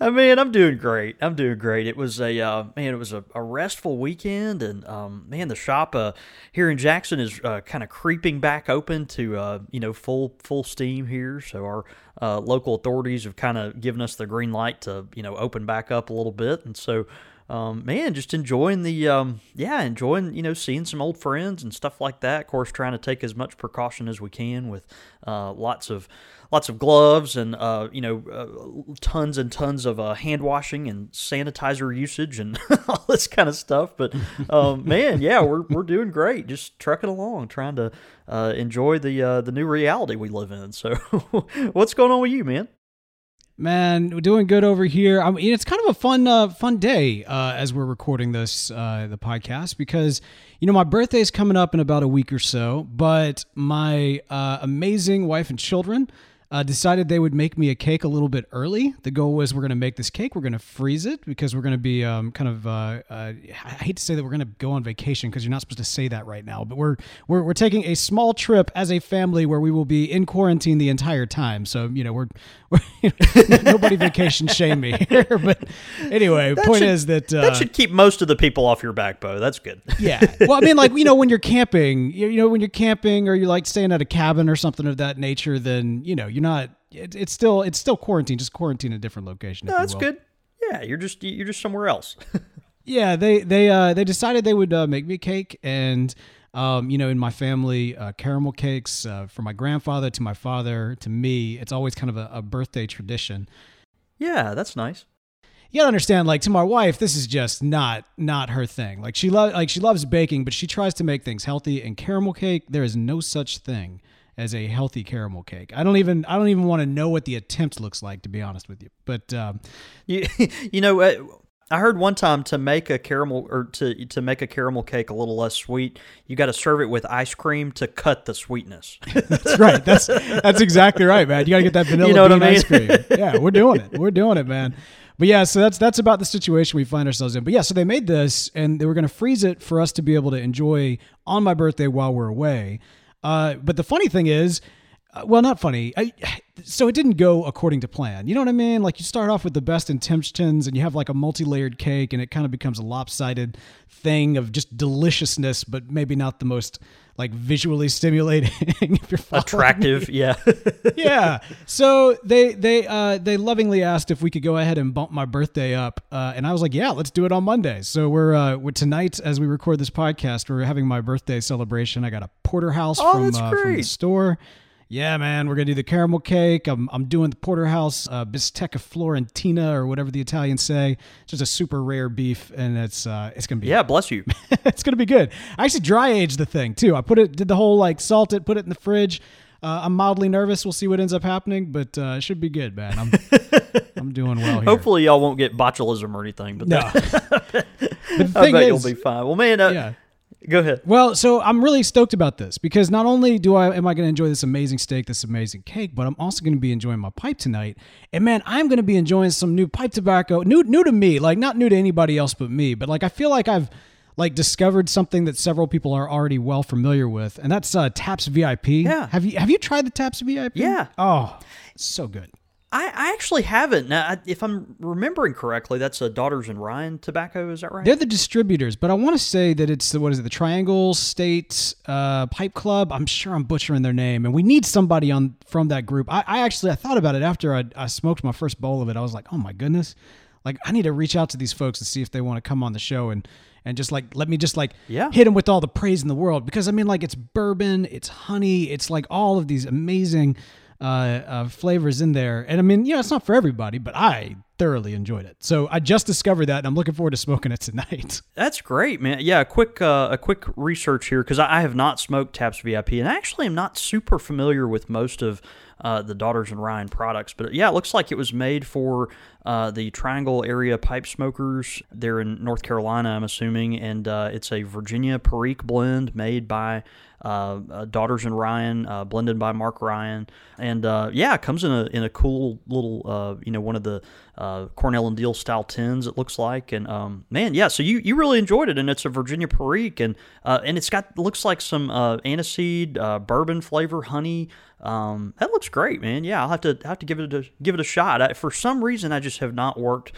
I mean, I'm doing great. I'm doing great. It was a uh, man. It was a, a restful weekend, and um, man, the shop uh, here in Jackson is uh, kind of creeping back open to uh, you know full full steam here. So our uh, local authorities have kind of given us the green light to you know open back up a little bit, and so um, man, just enjoying the um, yeah, enjoying you know seeing some old friends and stuff like that. Of course, trying to take as much precaution as we can with uh, lots of lots of gloves and uh, you know uh, tons and tons of uh, hand washing and sanitizer usage and all this kind of stuff. But um, man, yeah, we're we're doing great. Just trucking along, trying to uh, enjoy the uh, the new reality we live in. So, what's going on with you, man? Man, we're doing good over here. I mean, it's kind of a fun, uh, fun day uh, as we're recording this, uh, the podcast, because you know my birthday is coming up in about a week or so. But my uh, amazing wife and children uh, decided they would make me a cake a little bit early. The goal was we're going to make this cake, we're going to freeze it because we're going to be um, kind of. Uh, uh, I hate to say that we're going to go on vacation because you're not supposed to say that right now, but we're, we're we're taking a small trip as a family where we will be in quarantine the entire time. So you know we're, we're nobody vacation shame me here, but anyway, That point should- is that uh, that should keep most of the people off your back, Bo. That's good. yeah. Well, I mean, like you know, when you're camping, you, you know, when you're camping or you're like staying at a cabin or something of that nature, then you know you're not. It, it's still it's still quarantine, just quarantine in a different location. No, that's good. Yeah, you're just you're just somewhere else. Yeah, they they uh they decided they would uh, make me a cake, and um you know in my family, uh, caramel cakes uh, from my grandfather to my father to me, it's always kind of a, a birthday tradition. yeah, that's nice. you gotta understand like to my wife this is just not not her thing like she loves like she loves baking but she tries to make things healthy and caramel cake there is no such thing as a healthy caramel cake. I don't even i don't even want to know what the attempt looks like to be honest with you but um, You, you know, uh, I heard one time to make a caramel or to to make a caramel cake a little less sweet, you got to serve it with ice cream to cut the sweetness. that's right. That's that's exactly right man. You gotta get that vanilla You know bean I mean? ice cream. Yeah we're doing it. We're doing it man. But yeah so that's that's about the situation we find ourselves in. But yeah so they made this and they were going to freeze it for us to be able to enjoy on my birthday while we're away uh, but the funny thing is uh, well not funny. I, so it didn't go according to plan. You know what i mean? Like you start off with the best intentions and you have like a multi-layered cake and it kind of becomes a lopsided thing of just deliciousness but maybe not the most like visually stimulating if you're following me Attractive, yeah. yeah. So they they uh, they lovingly asked if we could go ahead and bump my birthday up, uh, and I was like, yeah, let's do it on Monday. So we're uh, we're tonight as we record this podcast, we're having my birthday celebration. I got a porterhouse Oh, from uh, from the store. Yeah, man, we're gonna do the caramel cake. I'm I'm doing the porterhouse uh, bistecca florentina or whatever the Italians say. It's just a super rare beef, and it's uh, it's gonna be yeah, bless you. it's gonna be good. I actually dry aged the thing too. I put it, did the whole like salt it, put it in the fridge. Uh, I'm mildly nervous. We'll see what ends up happening, but uh, it should be good, man. I'm I'm doing well here. Hopefully, y'all won't get botulism or anything. But no. that- but the I bet is, you'll be fine. Well, man, uh, yeah. Go ahead. Well, so I'm really stoked about this because not only do I am I going to enjoy this amazing steak, this amazing cake, but I'm also going to be enjoying my pipe tonight. And man, I'm going to be enjoying some new pipe tobacco, new new to me, like not new to anybody else but me, but like I feel like I've like discovered something that several people are already well familiar with, and that's uh, Taps VIP. Yeah. Have you have you tried the Taps VIP? Yeah. Oh, so good. I, I actually haven't. Now, if I'm remembering correctly, that's a Daughters and Ryan tobacco. Is that right? They're the distributors, but I want to say that it's the what is it, the Triangle State uh, Pipe Club. I'm sure I'm butchering their name, and we need somebody on from that group. I, I actually I thought about it after I, I smoked my first bowl of it. I was like, oh my goodness, like I need to reach out to these folks and see if they want to come on the show and and just like let me just like Yeah. hit them with all the praise in the world because I mean like it's bourbon, it's honey, it's like all of these amazing uh, uh, flavors in there. And I mean, you know, it's not for everybody, but I thoroughly enjoyed it. So I just discovered that, and I'm looking forward to smoking it tonight. That's great, man. Yeah, a quick uh, a quick research here because I, have not smoked Taps VIP, and I actually am not super familiar with most of uh, the Daughters and Ryan products. But yeah, it looks like it was made for uh, the Triangle Area Pipe Smokers. They're in North Carolina, I'm assuming, and uh, it's a Virginia Perique blend made by Daughters and Ryan, uh, blended by Mark Ryan, and uh, yeah, it comes in a in a cool little uh, you know one of the uh, Cornell and Diehl style tins. It looks like, and um, man, yeah. So you, you really enjoyed it, and it's a Virginia Perique, and and it's got looks like some aniseed, bourbon flavor, honey. Um, that looks great, man. Yeah, I'll have to have to give it a give it a shot. I, for some reason, I just have not worked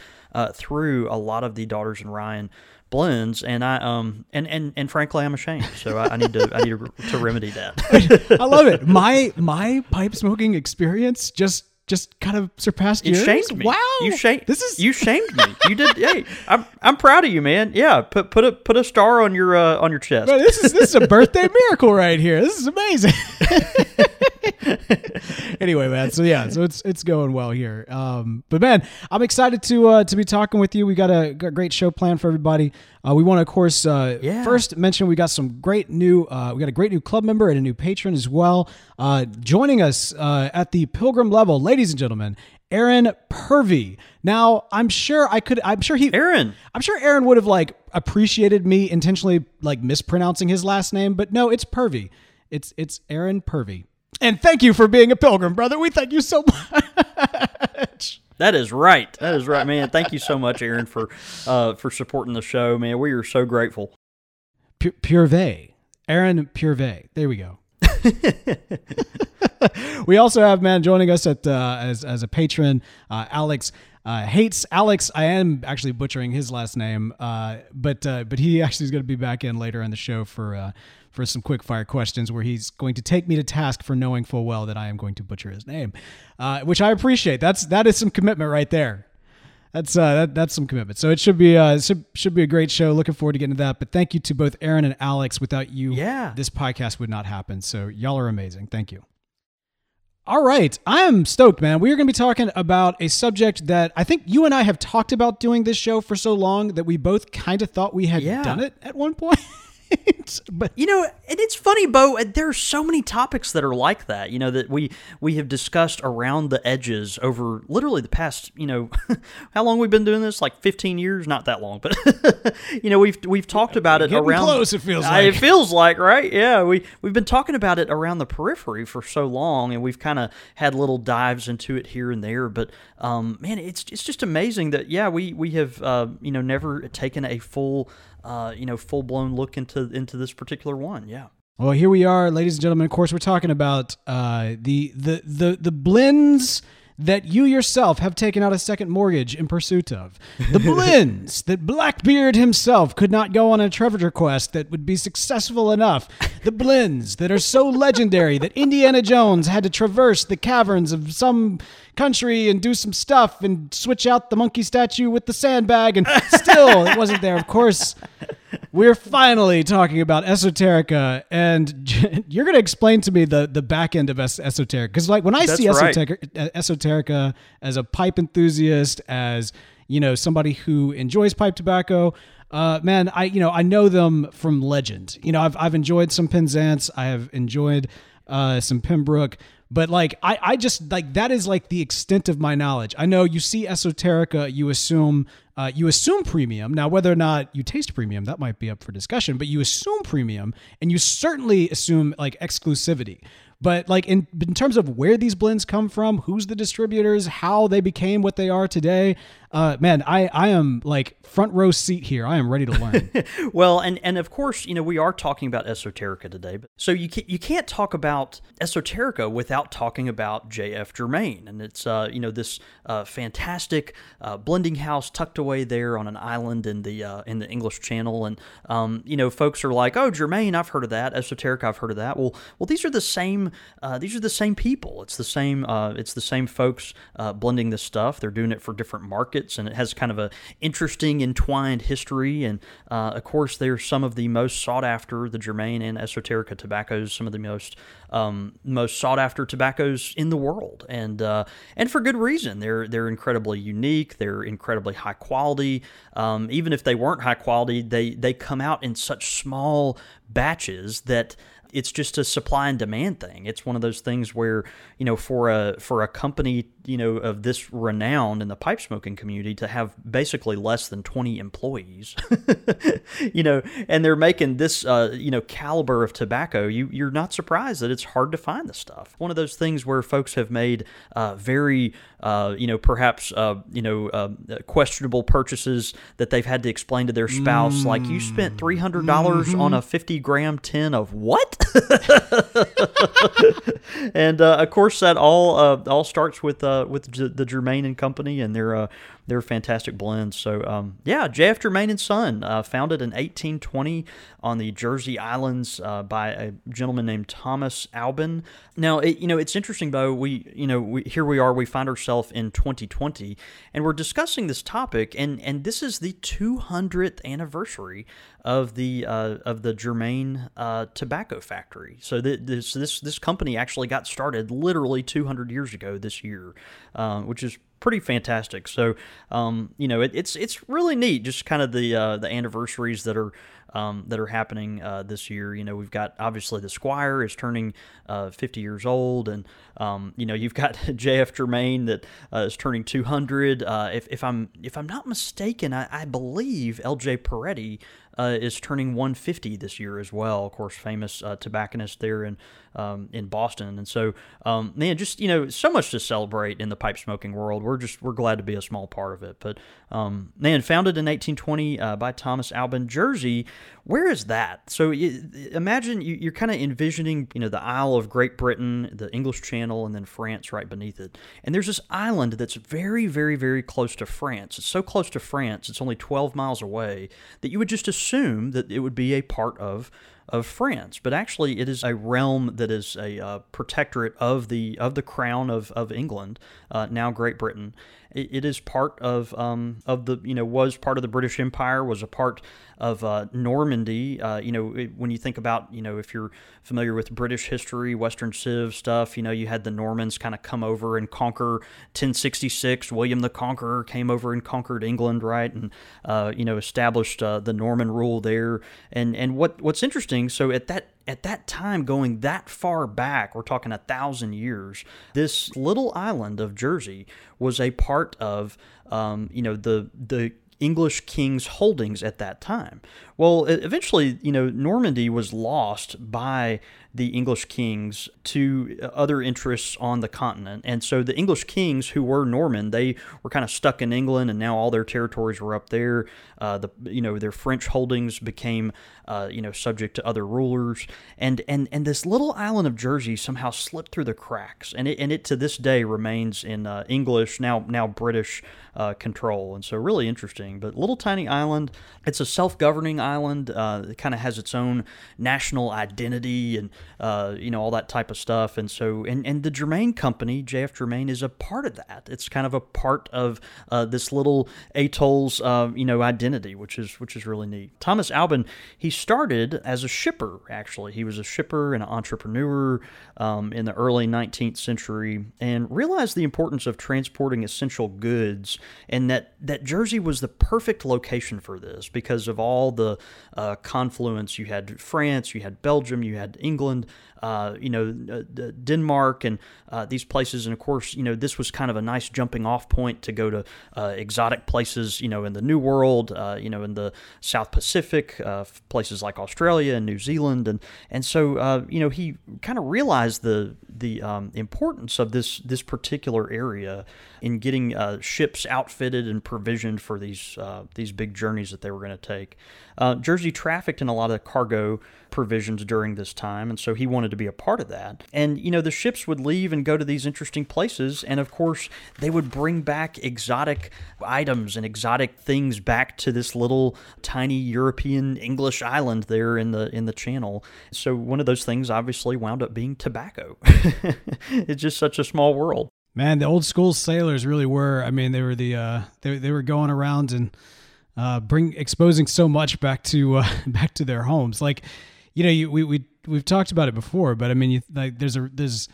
through a lot of the Daughters and Ryan blends, and I um and and and frankly, I'm ashamed. So I, I need to I need to, to remedy that. I love it. My my pipe smoking experience just just kind of surpassed you shamed me. Wow, you shamed. This is you shamed me. You did. hey, I'm I'm proud of you, man. Yeah, put put a put a star on your uh, on your chest. Man, this is this is a birthday miracle right here. This is amazing. anyway, man. So yeah, so it's it's going well here. Um, but man, I'm excited to uh, to be talking with you. We got a, got a great show planned for everybody. Uh, we want to, of course, uh, Yeah. first mention we got some great new. Uh, we got a great new club member and a new patron as well. Uh, joining us uh, at the Pilgrim level, ladies and gentlemen. Aaron Purvey. Now, I'm sure I could. I'm sure he. Aaron. I'm sure Aaron would have like appreciated me intentionally like mispronouncing his last name, but no, it's Purvey. It's it's Aaron Purvey. And thank you for being a pilgrim, brother. We thank you so much. That is right. That is right, man. Thank you so much, Aaron, for uh, for supporting the show, man. We are so grateful. Pu- Purvey. Aaron Purvey. There we go. we also have man joining us at uh, as as a patron, uh, Alex. Uh, hates Alex. I am actually butchering his last name, uh, but uh, but he actually is going to be back in later in the show for uh, for some quick fire questions where he's going to take me to task for knowing full well that I am going to butcher his name, uh, which I appreciate. That's that is some commitment right there. That's uh, that, that's some commitment. So it should be uh, should, should be a great show. Looking forward to getting to that. But thank you to both Aaron and Alex. Without you, Yeah. this podcast would not happen. So y'all are amazing. Thank you. All right, I am stoked, man. We are going to be talking about a subject that I think you and I have talked about doing this show for so long that we both kind of thought we had Yeah. done it at one point. but You know, and it's funny, Bo. There are so many topics that are like that. You know that we we have discussed around the edges over literally the past. You know, how long we've been doing this? Like fifteen years? Not that long, but you know we've we've talked about it Getting around. close, it feels Uh, like. It feels like right. Yeah, we we've been talking about it around the periphery for so long, and we've kind of had little dives into it here and there. But um, man, it's it's just amazing that yeah, we we have uh, you know never taken a full. Uh, you know, full blown look into into this particular one. Yeah. Well, here we are, ladies and gentlemen. Of course, we're talking about uh, the the the the blends that you yourself have taken out a second mortgage in pursuit of. The blends that Blackbeard himself could not go on a treasure quest that would be successful enough. The blends that are so legendary that Indiana Jones had to traverse the caverns of some country and do some stuff and switch out the monkey statue with the sandbag, and still it wasn't there. Of course. We're finally talking about esoterica, and you're going to explain to me the the back end of es- esoterica because, like, when I That's see right. esoterica, esoterica as a pipe enthusiast, as you know, somebody who enjoys pipe tobacco, uh, man, I you know I know them from legend. You know, I've I've enjoyed some Penzance, I have enjoyed uh, some Pembroke. But like I, I just like that is like the extent of my knowledge. I know you see esoterica, you assume uh, you assume premium. Now whether or not you taste premium, that might be up for discussion. But you assume premium, and you certainly assume like exclusivity. But like in in terms of where these blends come from, who's the distributors, how they became what they are today, uh, man, I I am like front row seat here. I am ready to learn. Well, and and of course, you know, we are talking about esoterica today, but so you can't, you can't talk about esoterica without talking about J.F. Germain, and it's uh, you know this uh, fantastic uh, blending house tucked away there on an island in the uh, in the English Channel, and um, you know, folks are like, oh, Germain, I've heard of that, esoterica, I've heard of that. Well, well, these are the same uh, these are the same people. It's the same uh, it's the same folks uh, blending this stuff. They're doing it for different markets, and it has kind of a interesting entwined history. And uh, of course, they're some of the most sought after the Germain and Esoterica tobaccos, some of the most um, most sought after tobaccos in the world, and uh, and for good reason. They're they're incredibly unique. They're incredibly high quality. Um, even if they weren't high quality, they they come out in such small batches that it's just a supply and demand thing. It's one of those things where you know for a for a company you know of this renown in the pipe smoking community to have basically less than 20 employees you know and they're making this uh, you know caliber of tobacco you you're not surprised that it's hard to find the stuff one of those things where folks have made uh, very uh, you know perhaps uh, you know uh, questionable purchases that they've had to explain to their spouse mm. like you spent $300 mm-hmm. on a 50 gram tin of what and uh, of course that all all starts with uh, with the Germain and Company and their their fantastic blends. So um, yeah, J.F. Germain and Son, uh, founded in 1820 on the Jersey Islands uh, by a gentleman named Thomas Albin. Now, it, you know, it's interesting though. We, you know, we, here we are. We find ourselves in 2020, and we're discussing this topic, and and this is the 200th anniversary of the uh, of the Germain uh, tobacco factory. So th- this this this company actually got started literally 200 years ago this year, uh, which is pretty fantastic. So, um, you know, it, it's it's really neat, just kind of the uh, the anniversaries that are um, that are happening uh, this year. You know, we've got obviously the Squire is turning uh, 50 years old, and um, you know you've got J.F. Germain that uh, is turning 200. Uh, if, if I'm if I'm not mistaken, I, I believe L.J. Peretti uh, is turning 150 this year as well. Of course, famous tobacconist there in um, in Boston, and so um, man, just you know, so much to celebrate in the pipe smoking world. We're just we're glad to be a small part of it. But um, man, founded in 1820 uh, by Thomas Albin, Jersey. Where is that? So imagine you, are kind of envisioning, you know, the Isle of Great Britain, the English Channel, and then France right beneath it. And there's this island that's very, very, very close to France. It's so close to France, it's only 12 miles away that you would just assume that it would be a part of of France, but actually it is a realm that is a uh, protectorate of the of the crown of of England, uh, now Great Britain. It, it is part of um, of the you know was part of the British Empire, was a part of uh, Normandy. Uh, you know, when you think about, you know, if you're familiar with British history, Western Civ stuff, you know, you had the Normans kind of come over and conquer 1066. William the Conqueror came over and conquered England, right? And, uh, you know, established uh, the Norman rule there. And, and what, what's interesting, so at that at that time, going that far back, we're talking a thousand years, this little island of Jersey was a part of, um, you know, the the English king's holdings at that time. Well, eventually, you know, Normandy was lost by the English kings to other interests on the continent. And so the English kings who were Norman, they were kind of stuck in England and now all their territories were up there. Uh, the you know their French holdings became uh, you know subject to other rulers. And and and this little island of Jersey somehow slipped through the cracks. And it, and it to this day remains in uh, English, now now British uh, control. And so really interesting. But little tiny island, it's a self-governing island. Uh, it kind of has its own national identity and uh, you know all that type of stuff. And so and and the Germain company, JF Germain, is a part of that. It's kind of a part of uh, this little atoll's uh, you know identity, which is which is really neat. Thomas Albin, he started as a shipper. Actually, he was a shipper and an entrepreneur um, in the early 19th century, and realized the importance of transporting essential goods, and that that Jersey was the perfect location for this because of all the uh, confluence. You had France, you had Belgium, you had England, Holland uh, you know, uh, Denmark, and uh, these places. And of course, you know, this was kind of a nice jumping off point to go to uh, exotic places, you know, in the New World, you know, in the South Pacific, places like Australia and New Zealand. And, and so, you know, he kind of realized the, the um, importance of this, this particular area in getting ships outfitted and provisioned for these, these big journeys that they were going to take. Jersey trafficked in a lot of cargo provisions during this time, and so he wanted to be a part of that. And, you know, the ships would leave and go to these interesting places, and of course, they would bring back exotic items and exotic things back to this little tiny European English island there in the in the channel. So one of those things obviously wound up being tobacco. it's just such a small world. Man, the old school sailors really were. I mean, they were the uh, they they were going around and uh, bring exposing so much back to uh, back to their homes. Like you know, you, we we we've talked about it before, but I mean, you, like there's a there's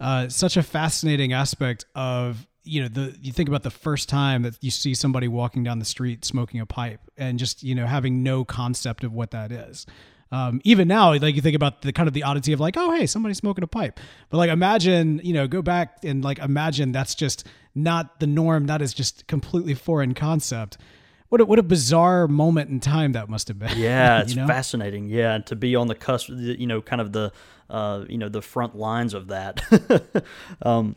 uh, such a fascinating aspect of you know the you think about the first time that you see somebody walking down the street smoking a pipe and just you know having no concept of what that is Um, even now, like you think about the kind of the oddity of like, oh hey, somebody's smoking a pipe. But like imagine, you know, go back and like imagine that's just not the norm. That is just completely foreign concept. What a, what a bizarre moment in time that must have been. Yeah, it's you know? fascinating. Yeah, to be on the cusp, you know, kind of the, uh, you know, the front lines of that. um,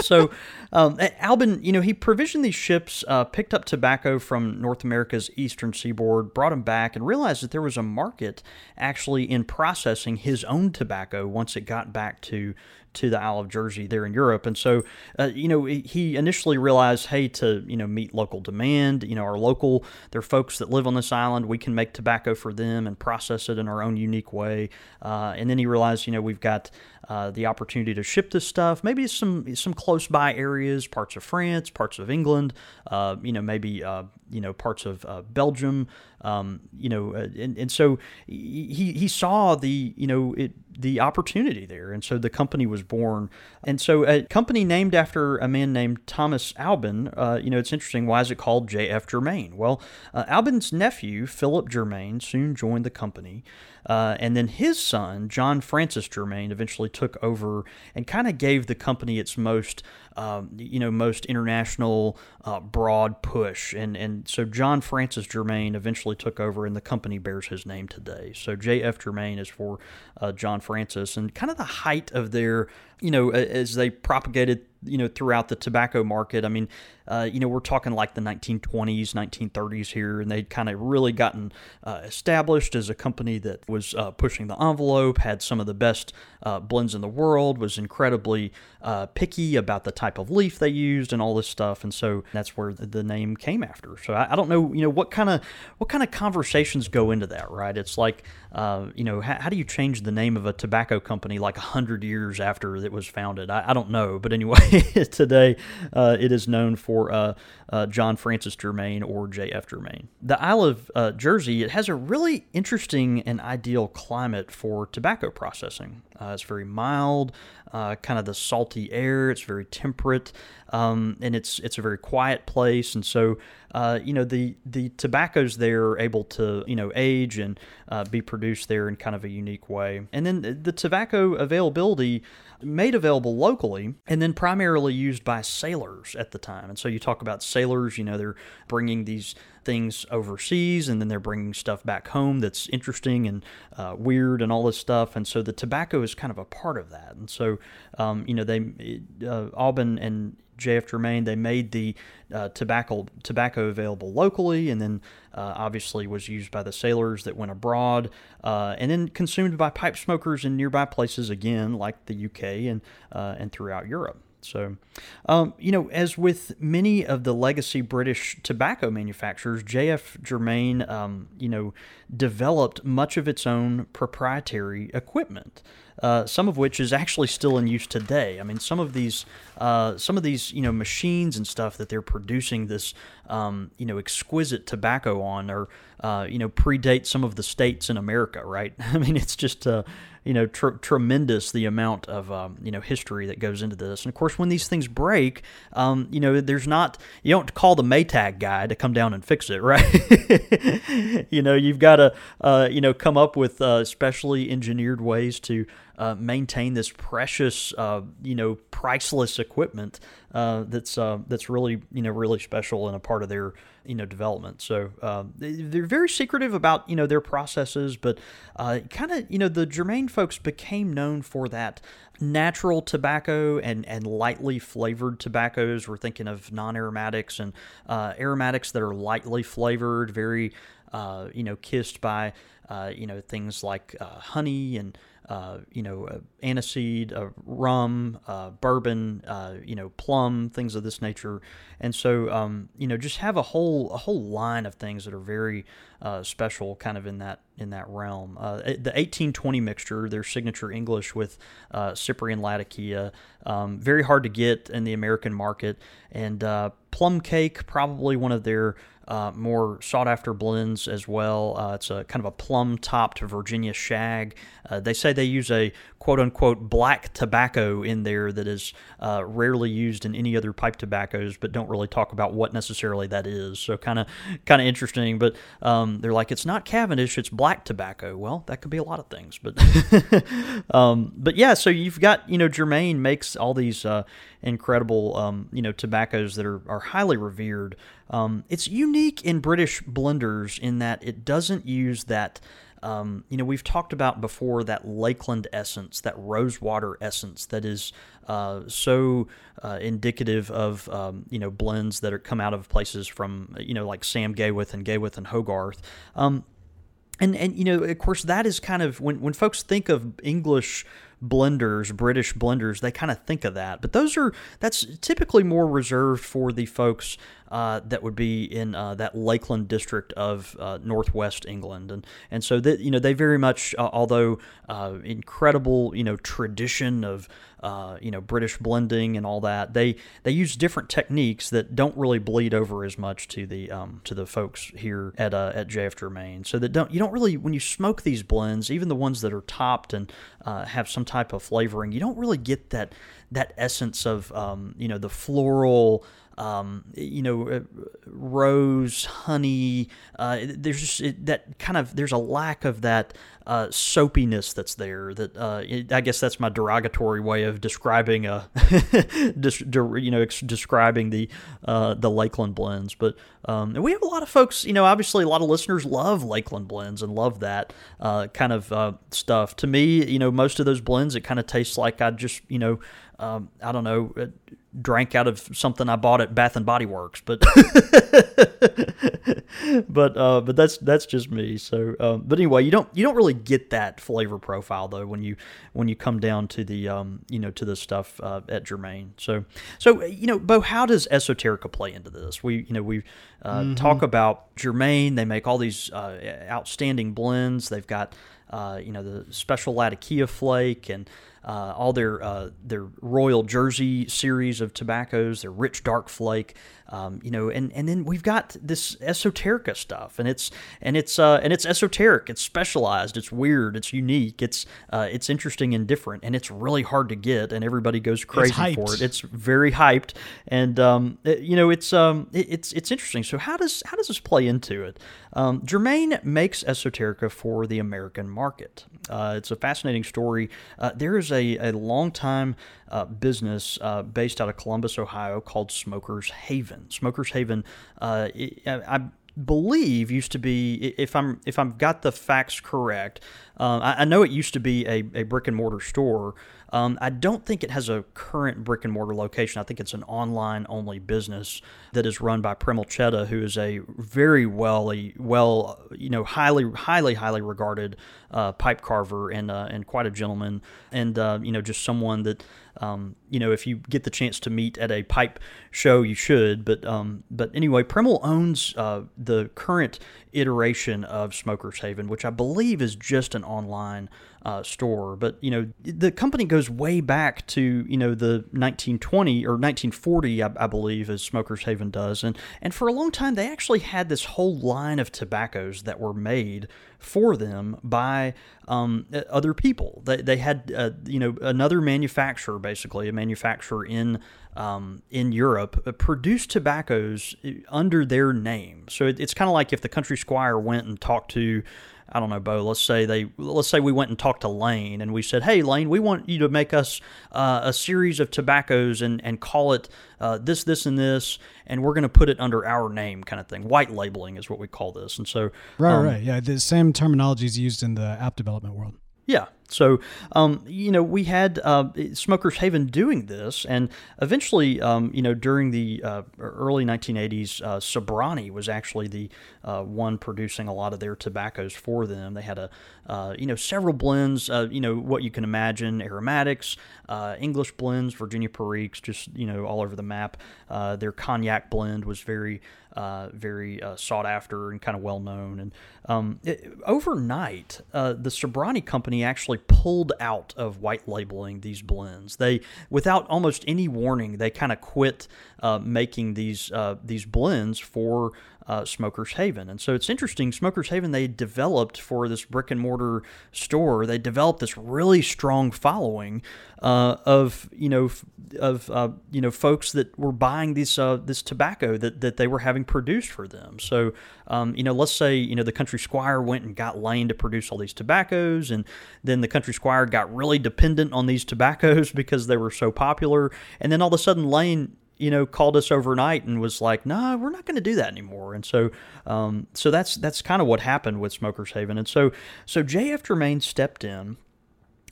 so, um, Albin, you know, he provisioned these ships, uh, picked up tobacco from North America's eastern seaboard, brought them back, and realized that there was a market actually in processing his own tobacco once it got back to to the Isle of Jersey there in Europe. And so, uh, you know, he initially realized, hey, to, you know, meet local demand, you know, our local, there are folks that live on this island, we can make tobacco for them and process it in our own unique way. Uh, and then he realized, you know, we've got uh, the opportunity to ship this stuff, maybe some some close by areas, parts of France, parts of England, uh, you know, maybe uh, you know parts of uh, Belgium, um, you know, uh, and, and so he he saw the you know it the opportunity there, and so the company was born. And so a company named after a man named Thomas Albin, you know, it's interesting. Why is it called J.F. Germain? Well, Albin's nephew Philip Germain soon joined the company. Uh, and then his son, John Francis Germain, eventually took over and kind of gave the company its most, um, you know, most international, uh, broad push. And and so John Francis Germain eventually took over, and the company bears his name today. So J.F. Germain is for uh, John Francis, and kind of the height of their, you know, as they propagated you know throughout the tobacco market. I mean, uh, you know, we're talking like the 1920s, 1930s here, and they'd kind of really gotten uh, established as a company that was uh, pushing the envelope, had some of the best uh, blends in the world, was incredibly uh, picky about the type of leaf they used and all this stuff, and so that's where the name came after. So I, I don't know, you know, what kind of what kind of conversations go into that, right? It's like, uh, you know, how, how, do you change the name of a tobacco company like a hundred years after it was founded? I, I don't know, but anyway, today it is known for uh, uh, John Francis Germain or J.F. Germain. The Isle of uh, Jersey it has a really interesting and ideal climate for tobacco processing. Uh, it's very mild, uh, kind of the salty air. It's very temperate, um, and it's it's a very quiet place. And so, uh, you know, the the tobaccos there are able to you know age and be produced there in kind of a unique way. And then the, the tobacco availability made available locally and then primarily used by sailors at the time. And so you talk about sailors, you know, they're bringing these things overseas and then they're bringing stuff back home that's interesting and uh, weird and all this stuff. And so the tobacco is kind of a part of that. And so, um, you know, they, uh, Albin and J.F. Germain, they made the uh, tobacco tobacco available locally, and then uh, obviously was used by the sailors that went abroad, uh, and then consumed by pipe smokers in nearby places again, like the UK and uh, and throughout Europe. So, um, you know, as with many of the legacy British tobacco manufacturers, J.F. Germain, um, you know, developed much of its own proprietary equipment uh, some of which is actually still in use today. I mean, some of these, uh, some of these, you know, machines and stuff that they're producing this, um, you know, exquisite tobacco on, or uh, you know, predate some of the states in America, right? I mean, it's just, uh, you know, tr- tremendous the amount of, um, you know, history that goes into this. And of course, when these things break, um, you know, there's not, you don't call the Maytag guy to come down and fix it, right? you know, you've got to, uh, you know, come up with uh, specially engineered ways to uh, maintain this precious, uh, you know, priceless equipment uh, that's uh, that's really you know really special and a part of their you know development. So uh, they're very secretive about you know their processes, but uh, kind of you know the Germain folks became known for that natural tobacco and and lightly flavored tobaccos. We're thinking of non-aromatics and aromatics that are lightly flavored, very you know kissed by you know things like honey and uh, you know, uh, aniseed, uh, rum, uh, bourbon, uh, you know, plum, things of this nature. And so, um, you know, just have a whole a whole line of things that are very special, kind of in that in that realm. the 1820 mixture, their signature English with Cyprian Latakia, um, very hard to get in the American market, and plum cake, probably one of their uh, more sought after blends as well. Uh, it's a kind of a plum topped Virginia shag. Uh, they say they use a quote unquote black tobacco in there that is uh, rarely used in any other pipe tobaccos, but don't really talk about what necessarily that is. So kind of kind of interesting. But um, they're like, it's not Cavendish, it's black tobacco. Well, that could be a lot of things, but um, but yeah. So you've got you know Germain makes all these uh, incredible um, you know tobaccos that are are highly revered. Um, it's unique in British blenders in that it doesn't use that. Um, you know, we've talked about before that Lakeland essence, that rosewater essence that is uh, so uh, indicative of um, you know blends that are come out of places from you know like Sam Gawith and Gawith and Hoggarth. Um, and and you know, of course, that is kind of when when folks think of English blenders, British blenders, they kind of think of that. But those are that's typically more reserved for the folks uh, that would be in uh, that Lakeland district of uh, northwest England, and and so that you know they very much, uh, although incredible you know tradition of you know British blending and all that, they they use different techniques that don't really bleed over as much to the um, to the folks here at at JF Germain. So that don't you don't really when you smoke these blends, even the ones that are topped and have some type of flavoring, you don't really get that that essence of um, you know the floral um, you know, uh, rose, honey. Uh, there's just it, that kind of there's a lack of that uh, soapiness that's there. That uh, it, I guess that's my derogatory way of describing a, you know, describing the uh, the Lakeland blends. But um, we have a lot of folks. You know, obviously a lot of listeners love Lakeland blends and love that uh, kind of stuff. To me, you know, most of those blends it kind of tastes like I just you know um, I don't know, uh, drank out of something I bought at Bath and Body Works, but but uh, but that's that's just me. So, um, but anyway, you don't you don't really get that flavor profile though when you when you come down to the um, you know to the stuff uh, at Germain. So so you know, Bo, how does Esoterica play into this? We you know we uh, mm-hmm. talk about Germain. They make all these uh, outstanding blends. They've got uh, you know the special Latakia flake and uh, all their uh, their Royal Jersey series of tobaccos, their rich dark flake, um, you know, and, and then we've got this esoterica stuff, and it's and it's uh, and it's esoteric, it's specialized, it's weird, it's unique, it's uh, it's interesting and different, and it's really hard to get, and everybody goes crazy for it. It's very hyped, and um, it, you know, it's um, it, it's it's interesting. So how does how does this play into it? Um, Germain makes esoterica for the American market. Uh, it's a fascinating story. Uh, there is a, a long time uh, business uh, based out of Columbus, Ohio called Smokers Haven. Smokers Haven, uh, I, believe used to be if I'm if I've got the facts correct. Uh, I, I, know it used to be a, a brick and mortar store. Um, I don't think it has a current brick and mortar location. I think it's an online only business that is run by Premal Chheda, who is a very well, well, you know, highly, highly, highly regarded uh, pipe carver and uh, and quite a gentleman, and uh, you know, just someone that um, you know, if you get the chance to meet at a pipe show, you should. But um, but anyway, Premal owns uh, the current iteration of Smokers Haven, which I believe is just an online uh, store. But you know, the company goes way back to you know the 1920 or 1940, I, I, believe, as Smokers Haven does, and and for a long time they actually had this whole line of tobaccos that were made for them by um, other people. They they had uh, you know another manufacturer, basically a manufacturer in um, in Europe uh, produce tobaccos uh, under their name. So it, it's kind of like if the country squire went and talked to I don't know, Bo. Let's say they, let's say we went and talked to Lane, and we said, "Hey, Lane, we want you to make us uh, a series of tobaccos and and call it uh, this, this, and this, and we're going to put it under our name, kind of thing. White labeling is what we call this." And so, right, um, right, yeah, the same terminology is used in the app development world. Yeah. So, um, you know, we had uh, Smokers Haven doing this, and eventually, um, you know, during the uh, early 1980s, uh, Sobranie was actually the uh, one producing a lot of their tobaccos for them. They had a, uh, you know, several blends, uh, you know, what you can imagine, aromatics, English blends, Virginia Periques, just you know, all over the map. their cognac blend was very uh, very uh, sought after and kind of well known. And um, it, overnight, uh, the Sobranie company actually pulled out of white labeling these blends. They, without almost any warning, they kind of quit uh, making these uh, these blends for uh, Smokers Haven. And so it's interesting. Smokers Haven they developed for this brick and mortar store. They developed this really strong following uh, of you know of uh, you know folks that were buying this uh, this tobacco that, that they were having produced for them. So um, you know let's say you know the country squire went and got Lane to produce all these tobaccos, and then the country squire got really dependent on these tobaccos because they were so popular, and then all of a sudden Lane you know, called us overnight and was like, "No, nah, we're not going to do that anymore." And so, um, so that's that's kind of what happened with Smokers Haven. And so, so J.F. Germain stepped in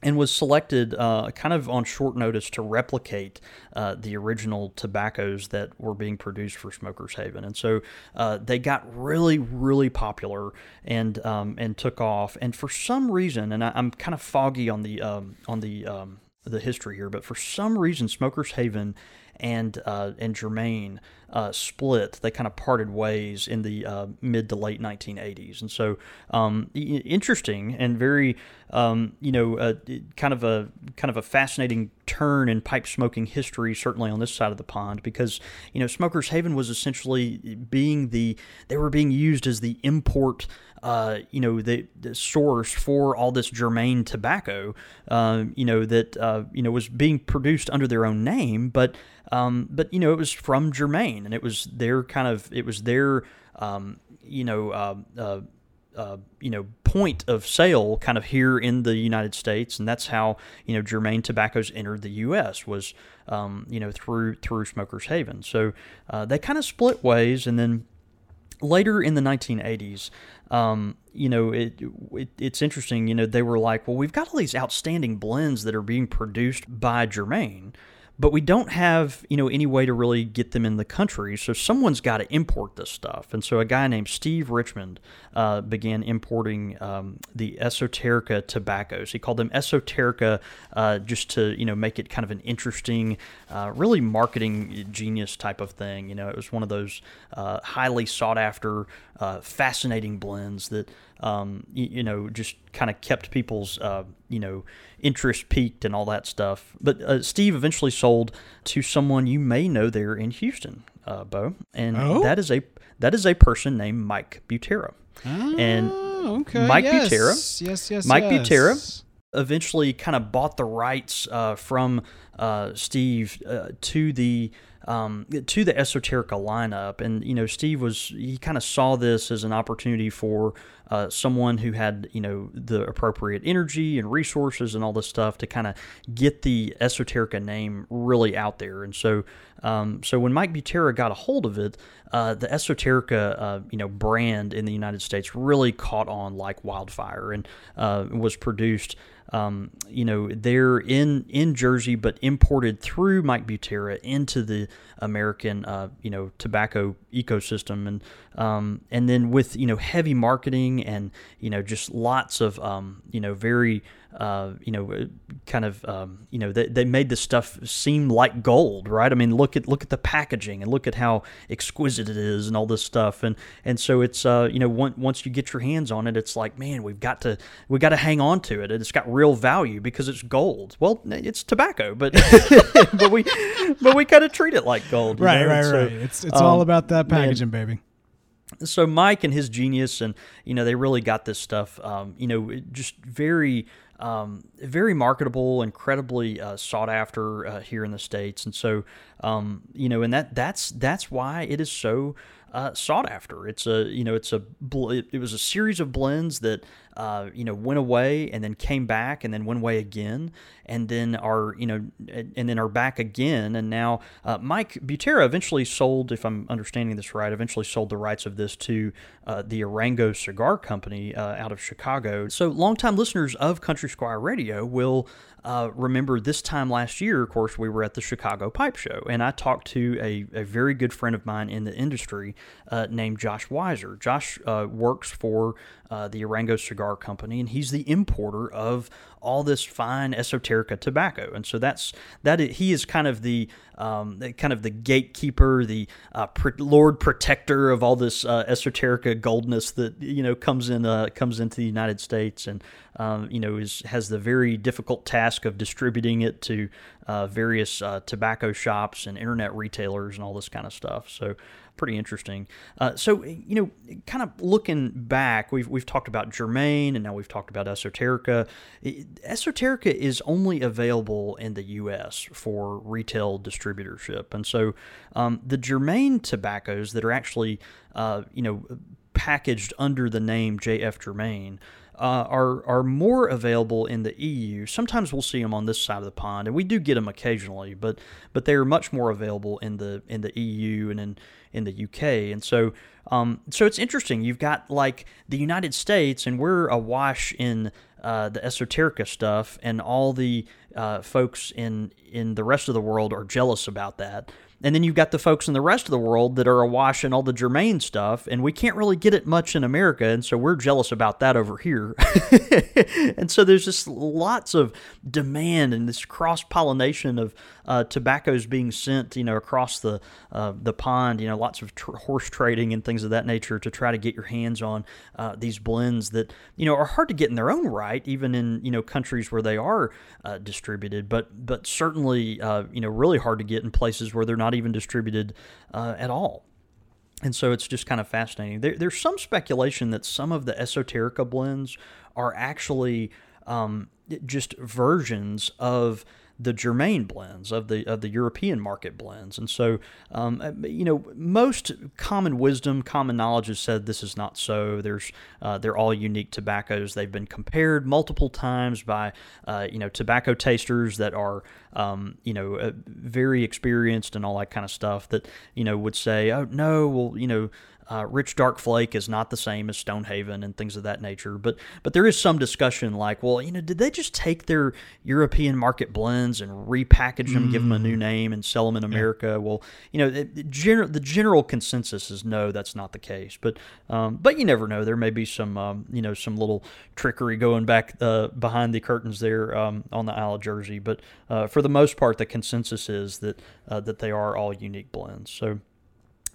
and was selected uh, kind of on short notice to replicate uh, the original tobaccos that were being produced for Smokers Haven, and so uh, they got really, really popular and um, and took off. And for some reason, and I, am kind of foggy on the um, on the um, the history here, but for some reason, Smokers Haven and uh, and Germain uh, split. They kind of parted ways in the uh, mid to late 1980s, and so um, interesting and very um, you know uh, kind of a kind of a fascinating turn in pipe smoking history, certainly on this side of the pond, because you know Smokers Haven was essentially being the they were being used as the import uh, you know, the, the, source for all this Germain tobacco, uh, you know, that, uh, you know, was being produced under their own name, but, um, but, you know, it was from Germain and it was their kind of, it was their, um, you know, uh, uh, uh, you know point of sale kind of here in the United States, and that's how you know Germain tobaccos entered the U.S. was um, you know through through Smokers Haven. So uh, they kind of split ways, and then later in the 1980s, um, you know, it, it, it's interesting. You know, they were like, well, we've got all these outstanding blends that are being produced by Germain but we don't have you know any way to really get them in the country. So someone's got to import this stuff. And so a guy named steve richmond uh, began importing um, the esoterica tobaccos. He called them esoterica uh, just to you know make it kind of an interesting uh, really marketing genius type of thing. You know it was one of those uh, highly sought after uh, fascinating blends that um, you, you, know just kind of kept people's uh, you know interest piqued and all that stuff. But uh, Steve eventually sold to someone you may know there in Houston, uh, Bo, and oh? that is a that is a person named Mike Butera. Oh, and okay. Mike yes. Butera, yes, yes, Mike yes. Butera eventually kind of bought the rights uh, from uh, Steve uh, to the um, to the Esoterica lineup. And, you know, Steve was, he kind of saw this as an opportunity for uh, someone who had, you know, the appropriate energy and resources and all this stuff to kind of get the Esoterica name really out there. And so, um, so when Mike Butera got a hold of it, uh, the Esoterica, uh, you know, brand in the United States really caught on like wildfire and uh, was produced um, you know, they're in in Jersey, but imported through Mike Butera into the American, uh, you know, tobacco ecosystem, and um, and then with you know heavy marketing and you know just lots of um, you know very uh, you know, uh, kind of, um, you know, they, they made this stuff seem like gold, right? I mean, look at look at the packaging and look at how exquisite it is and all this stuff, and and so it's, uh, you know, once once you get your hands on it, it's like, man, we've got to we got to hang on to it. It's got real value because it's gold. Well, it's tobacco, but but we but we kind of treat it like gold, right? Know? Right, so, right. It's it's um, all about that packaging, man, baby so Mike and his genius, and you know, they really got this stuff. Um, you know, just very um, very marketable, incredibly uh, sought after uh, here in the states, and so um, you know, and that that's that's why it is so uh, sought after. It's a you know it's a it was a series of blends that uh, you know went away and then came back and then went away again and then are you know and then are back again and now uh, Mike Butera eventually sold if I'm understanding this right eventually sold the rights of this to uh, the Arango Cigar Company uh, out of Chicago. So longtime listeners of Country Squire Radio will uh, remember this time last year, of course, we were at the Chicago Pipe Show, and I talked to a, a very good friend of mine in the industry uh, named Josh Weiser. Josh uh, works for uh, the Arango Cigar Company, and he's the importer of all this fine esoterica tobacco. And so that's that. Is, he is kind of the um, kind of the gatekeeper, the uh, Lord Protector of all this uh, esoterica goldness that you know comes in uh, comes into the United States, and um, you know is has the very difficult task of distributing it to uh, various uh, tobacco shops and internet retailers and all this kind of stuff. So pretty interesting. Uh, so you know, kind of looking back, we've we've talked about Germain, and now we've talked about Esoterica. Esoterica is only available in the U.S. for retail distributorship, and so um, the Germain tobaccos that are actually uh, you know packaged under the name J.F. Germain uh, are are more available in the EU. Sometimes we'll see them on this side of the pond, and we do get them occasionally, but but they are much more available in the in the EU and in in the UK. And so um, so it's interesting. You've got like the United States, and we're awash in uh, the esoterica stuff, and all the uh, folks in in the rest of the world are jealous about that. And then you've got the folks in the rest of the world that are awash in all the Germain stuff, and we can't really get it much in America, and so we're jealous about that over here. and so there's just lots of demand and this cross pollination of uh, tobaccos being sent, you know, across the uh, the pond. You know, lots of tr- horse trading and things of that nature to try to get your hands on uh, these blends that you know are hard to get in their own right, even in you know countries where they are uh, distributed, but but certainly uh, you know really hard to get in places where they're not even distributed uh, at all. And so it's just kind of fascinating. There, there's some speculation that some of the esoterica blends are actually um, just versions of the Germain blends of the of the European market blends, and so um, uh, you know most common wisdom, common knowledge has said this is not so. There's uh, they're all unique tobaccos. They've been compared multiple times by uh, you know tobacco tasters that are um, you know uh, very experienced and all that kind of stuff. That you know would say, oh no, well you know uh, Rich Dark Flake is not the same as Stonehaven and things of that nature, but but there is some discussion like, well, you know, did they just take their European market blends and repackage them, mm. give them a new mm. name, and sell them in America? Yeah. Well, you know, the, gener- the general consensus is no, that's not the case. But um, but you never know. There may be some um, you know some little trickery going back uh, behind the curtains there um, on the Isle of Jersey. But uh, for the most part, the consensus is that uh, that they are all unique blends. So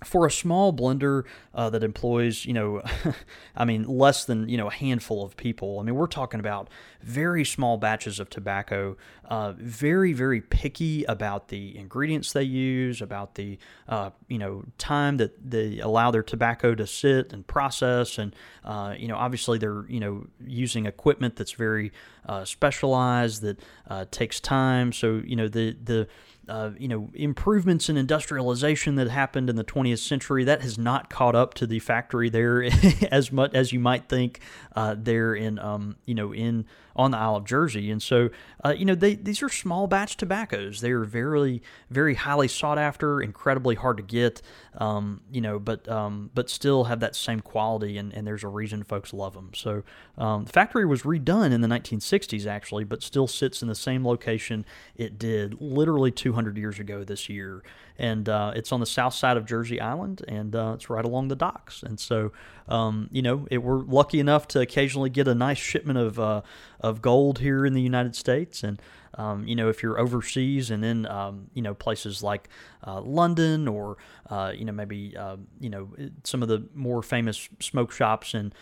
for a small blender uh, that employs, you know, I mean, less than, you know, a handful of people, I mean, we're talking about very small batches of tobacco, uh, very, very picky about the ingredients they use, about the, uh, you know, time that they allow their tobacco to sit and process. And, uh, you know, obviously they're, you know, using equipment that's very uh, specialized that uh, takes time. So, you know, the, the, uh, you know improvements in industrialization that happened in the 20th century that has not caught up to the factory there as much as you might think uh, there in um, you know in on the Isle of Jersey. And so, uh, you know, they, these are small batch tobaccos. They are very, very highly sought after, incredibly hard to get, um, you know, but um, but still have that same quality. And, and there's a reason folks love them. So um, the factory was redone in the 1960s, actually, but still sits in the same location it did literally 200 years ago this year and uh, it's on the south side of Jersey Island, and uh, it's right along the docks. And so, um, you know, it, we're lucky enough to occasionally get a nice shipment of uh, of gold here in the United States, and um, you know, if you're overseas and in um, you know places like uh, London or uh, you know maybe uh, you know some of the more famous smoke shops in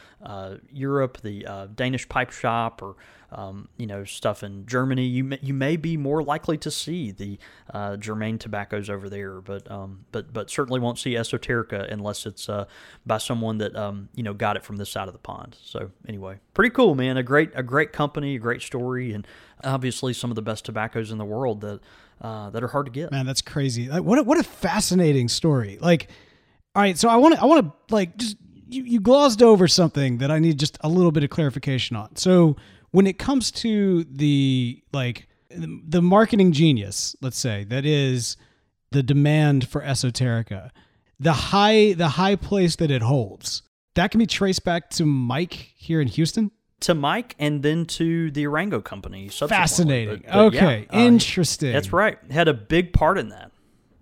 Europe, the Danish Pipe Shop or um, you know stuff in Germany, you may, you may be more likely to see the uh, Germain tobaccos over there, but um, but but certainly won't see Esoterica unless it's uh, by someone that um, you know got it from this side of the pond. So anyway, pretty cool, man. A great a great company, a great story, and obviously some of the best tobaccos in the world that uh, that are hard to get. Man, that's crazy. Like, what a, what a fascinating story. Like, all right, so I want to I want to like just you, you glossed over something that I need just a little bit of clarification on. So when it comes to the like the marketing genius, let's say that is the demand for esoterica, the high the high place that it holds, that can be traced back to Mike here in Houston. To Mike and then to the Arango company. Fascinating. But, but okay, yeah, uh, interesting. That's right. Had a big part in that.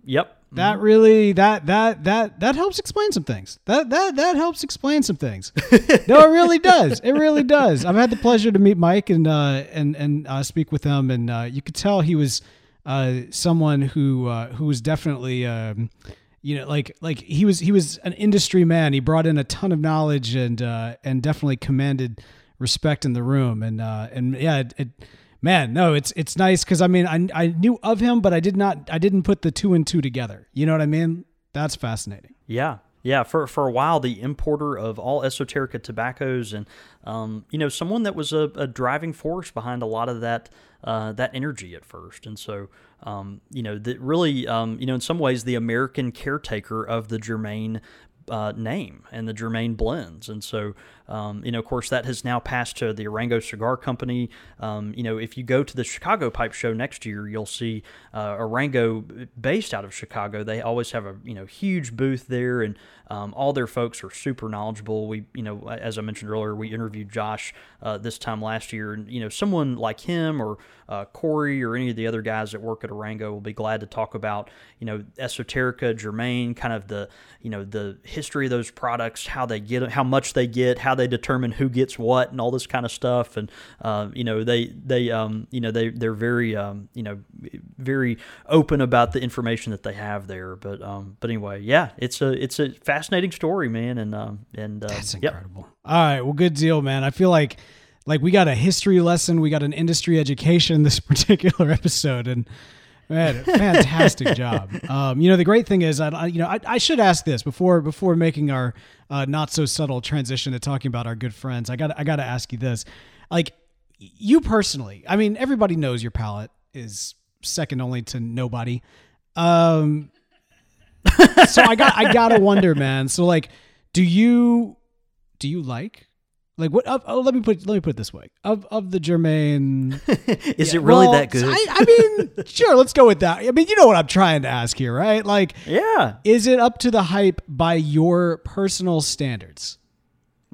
Yep that really that that that that helps explain some things. That that that helps explain some things. no, it really does. It really does. I've had the pleasure to meet Mike and uh, and and uh, speak with him, and uh, you could tell he was uh, someone who uh, who was definitely. Um, you know, like like he was he was an industry man. He brought in a ton of knowledge and uh, and definitely commanded respect in the room. And uh and yeah, it, it man, no, it's it's nice because I mean I I knew of him, but I did not I didn't put the two and two together. You know what I mean? That's fascinating. Yeah. Yeah, for, for a while, the importer of all esoterica tobaccos, and um, you know, someone that was a, a, driving force behind a lot of that uh, that energy at first, and so um, you know, that really, um, you know, in some ways, the American caretaker of the Germain uh, name and the Germain blends. And so, um, you know, of course, that has now passed to the Arango Cigar Company. Um, you know, if you go to the Chicago Pipe Show next year, you'll see uh, Arango based out of Chicago. They always have a you know huge booth there, and um, all their folks are super knowledgeable. We, you know, as I mentioned earlier, we interviewed Josh uh, this time last year, and you know, someone like him or uh, Corey or any of the other guys that work at Arango will be glad to talk about you know esoterica, Germain, kind of the you know the history of those products, how they get, how much they get, how they determine who gets what, and all this kind of stuff. And uh, you know, they they um, you know they they're very um, you know very open about the information that they have there. But um, but anyway, yeah, it's a it's a fascinating story, man. And um, and uh, that's incredible. Yep. All right, well, good deal, man. I feel like like we got a history lesson, we got an industry education this particular episode, and Man, fantastic job. Um, you know, the great thing is, I, you know, I, I, should ask this before before making our uh, not so subtle transition to talking about our good friends. I got I got to ask you this, like you personally. I mean, everybody knows your palate is second only to nobody. Um, so I got I gotta wonder, man. So like, do you do you like like what? oh, let me put let me put it this way: of of the Germain, is yeah, it really well, that good? I, I mean, sure, let's go with that. I mean, you know what I'm trying to ask here, right? Like, yeah, is it up to the hype by your personal standards?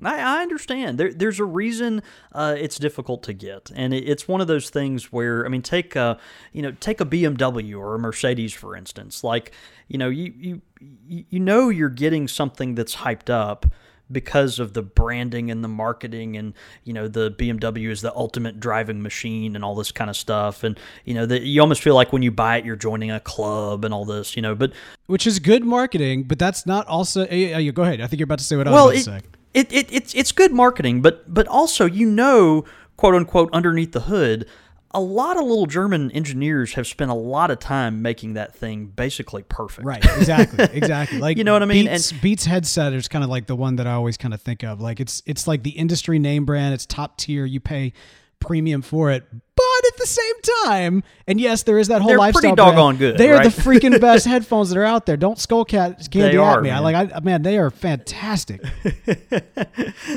I, I understand. There, there's a reason uh, it's difficult to get, and it, it's one of those things where I mean, take a you know take a BMW or a Mercedes for instance. Like you know you you you know you're getting something that's hyped up because of the branding and the marketing and you know the BMW is the ultimate driving machine and all this kind of stuff and you know that you almost feel like when you buy it you're joining a club and all this you know but which is good marketing but that's not also uh, go ahead I think you're about to say what well, I was about to say it, it, it's it's good marketing but but also you know quote unquote underneath the hood a lot of little German engineers have spent a lot of time making that thing basically perfect. Right. Exactly. Exactly. Like you know what I mean. Beats, and Beats headset is kind of like the one that I always kind of think of. Like it's it's like the industry name brand. It's top tier. You pay premium for it, but at the same time, and yes, there is that whole They're lifestyle. pretty doggone good. They right? are the freaking best headphones that are out there. Don't Skullcandy are, at me. Man. I like. I man, they are fantastic.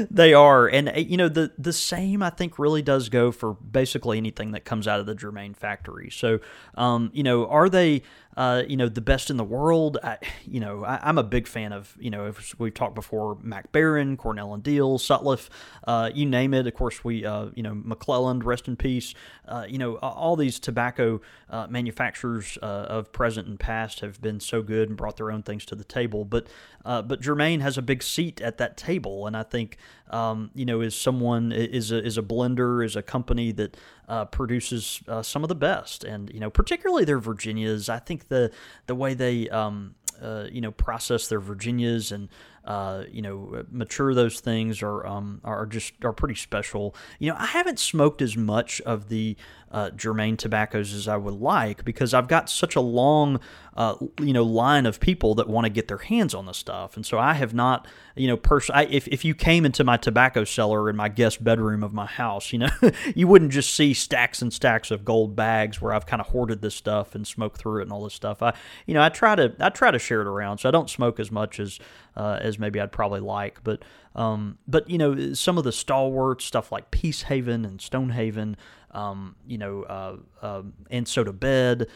they are, and uh, you know the the same I think really does go for basically anything that comes out of the Germain factory. So, um, you know, are they? Uh, you know, the best in the world. I, you know, I, am a big fan of, you know, we've talked before, Mac Baren, Cornell and Diehl, Sutliff, uh, you name it. Of course, we, uh, you know, McClelland, rest in peace. Uh, you know, all these tobacco uh, manufacturers uh, of present and past have been so good and brought their own things to the table. But, but Germain has a big seat at that table, and I think, um, you know, is someone is a is a blender, is a company that uh, produces uh, some of the best, and you know, particularly their Virginias. I think the the way they um, uh, you know process their Virginias and uh, you know mature those things are um, are just are pretty special. You know, I haven't smoked as much of the uh, Germain tobaccos as I would like because I've got such a long, uh, you know, line of people that want to get their hands on the stuff, and so I have not, you know, person. If if you came into my tobacco cellar in my guest bedroom of my house, you know, you wouldn't just see stacks and stacks of gold bags where I've kind of hoarded this stuff and smoked through it and all this stuff. I, you know, I try to I try to share it around, so I don't smoke as much as uh, as maybe I'd probably like, but um, but you know, some of the stalwart stuff like Peace Haven and Stonehaven um, you know, uh, uh, and So To Bed,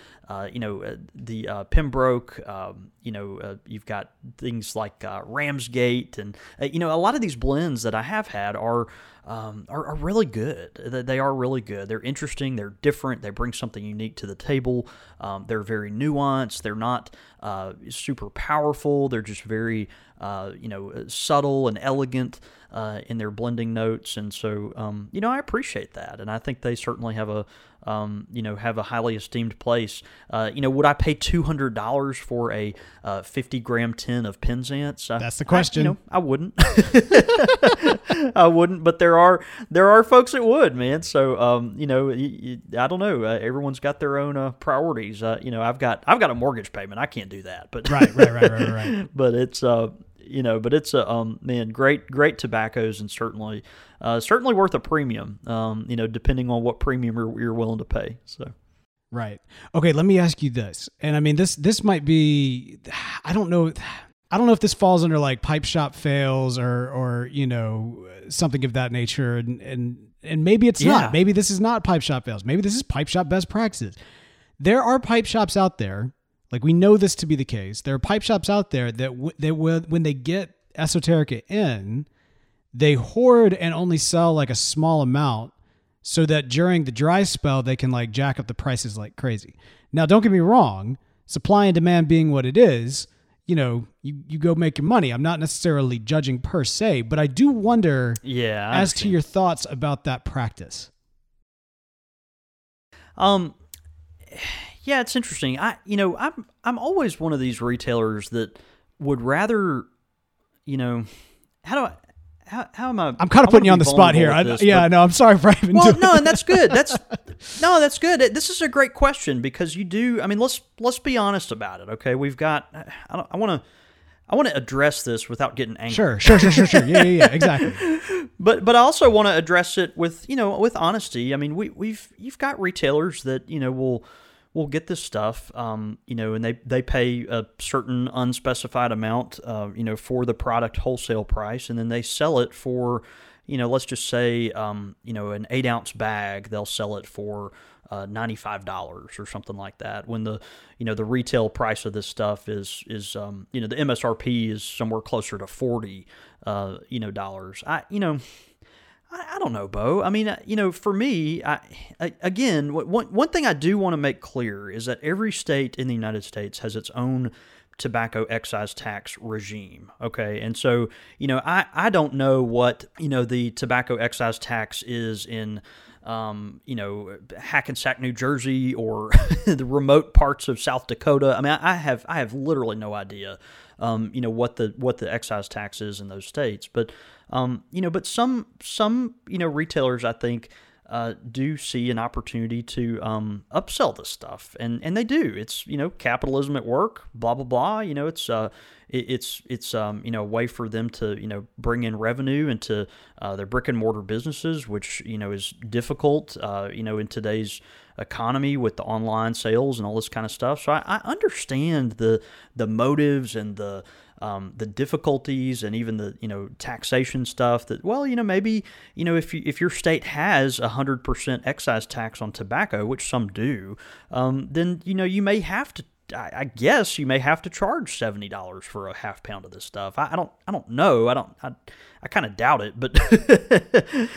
you know, uh, the uh, Pembroke, um, you know, uh, you've got things like Ramsgate, and you know, a lot of these blends that I have had are um, are, are, really good. They are really good. They're interesting. They're different. They bring something unique to the table. Um, they're very nuanced. They're not uh, super powerful. They're just very, uh, you know, subtle and elegant. Uh, in their blending notes, and so um, you know I appreciate that, and I think they certainly have a um, you know have a highly esteemed place. Uh, you know, would I pay two hundred dollars for a uh, fifty gram tin of Penzance? That's the question. I, you know, I wouldn't. I wouldn't, but there are there are folks that would, man. So um, you know, y y I don't know. Uh, everyone's got their own uh, priorities. Uh, you know, I've got I've got a mortgage payment. I can't do that. But right, right, right, right, right. but it's uh, you know, but it's a um, man, great great tobaccos, and certainly uh, certainly worth a premium. Um, you know, depending on what premium you're, you're willing to pay. So. Right. Okay, let me ask you this. And I mean this this might be I don't know I don't know if this falls under like pipe shop fails or or you know something of that nature and and and maybe it's Yeah. not. Maybe this is not pipe shop fails. Maybe this is pipe shop best practices. There are pipe shops out there, like we know this to be the case. There are pipe shops out there that w- they will when they get esoterica in, they hoard and only sell like a small amount so that during the dry spell they can like jack up the prices like crazy. Now, don't get me wrong, supply and demand being what it is, you know, you, you go make your money. I'm not necessarily judging per se, but I do wonder Yeah. I as to your thoughts about that practice. Um, yeah, it's interesting. I, you know, I'm I'm always one of these retailers that would rather, you know, how do I, how, how am I? I'm kind of putting you on the spot here. I, this, yeah, but- no, I'm sorry for even Well, no, and that's good. That's no, that's good. This is a great question because you do. I mean, let's let's be honest about it. Okay, we've got. I, don't, I want to. I want to address this without getting angry. Sure, sure, sure, sure, sure. Yeah, yeah, yeah, exactly. but but I also want to address it with you know with honesty. I mean, we we've you've got retailers that you know will will get this stuff, um, you know, and they they pay a certain unspecified amount, uh, you know, for the product wholesale price, and then they sell it for, you know, let's just say, um, you know, an eight ounce bag, they'll sell it for. Uh, ninety-five dollars or something like that. When the you know the retail price of this stuff is is um, you know the MSRP is somewhere closer to forty uh, you know dollars. I you know I, I don't know, Bo. I mean, uh, you know, for me, I, I again, one one thing I do want to make clear is that every state in the United States has its own tobacco excise tax regime. Okay, and so you know, I I don't know what you know the tobacco excise tax is in. Um, you know, Hackensack, New Jersey, or the remote parts of South Dakota. I mean, I, I have I have literally no idea. Um, you know what the what the excise tax is in those states, but um, you know, but some some you know retailers I think uh, do see an opportunity to um, upsell this stuff, and and they do. It's you know capitalism at work, blah blah blah. You know, it's uh, it, it's it's um, you know a way for them to you know bring in revenue into uh, their brick and mortar businesses, which you know is difficult. Uh, you know, in today's economy with the online sales and all this kind of stuff. So I, I understand the the motives and the um, the difficulties and even the you know taxation stuff that well you know maybe you know if you, if your state has a hundred percent excise tax on tobacco which some do um, then you know you may have to I, guess you may have to charge seventy dollars for a half pound of this stuff. I, I don't I don't know. I don't I, I kind of doubt it, but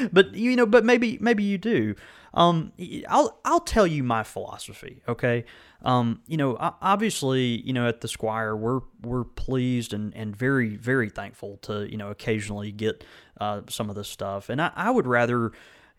but you know, but maybe maybe you do. Um, I'll I'll tell you my philosophy. Okay. Um, you know, obviously, you know, at the Squire, we're we're pleased and, and very very thankful to you know occasionally get uh, some of this stuff, and I, I would rather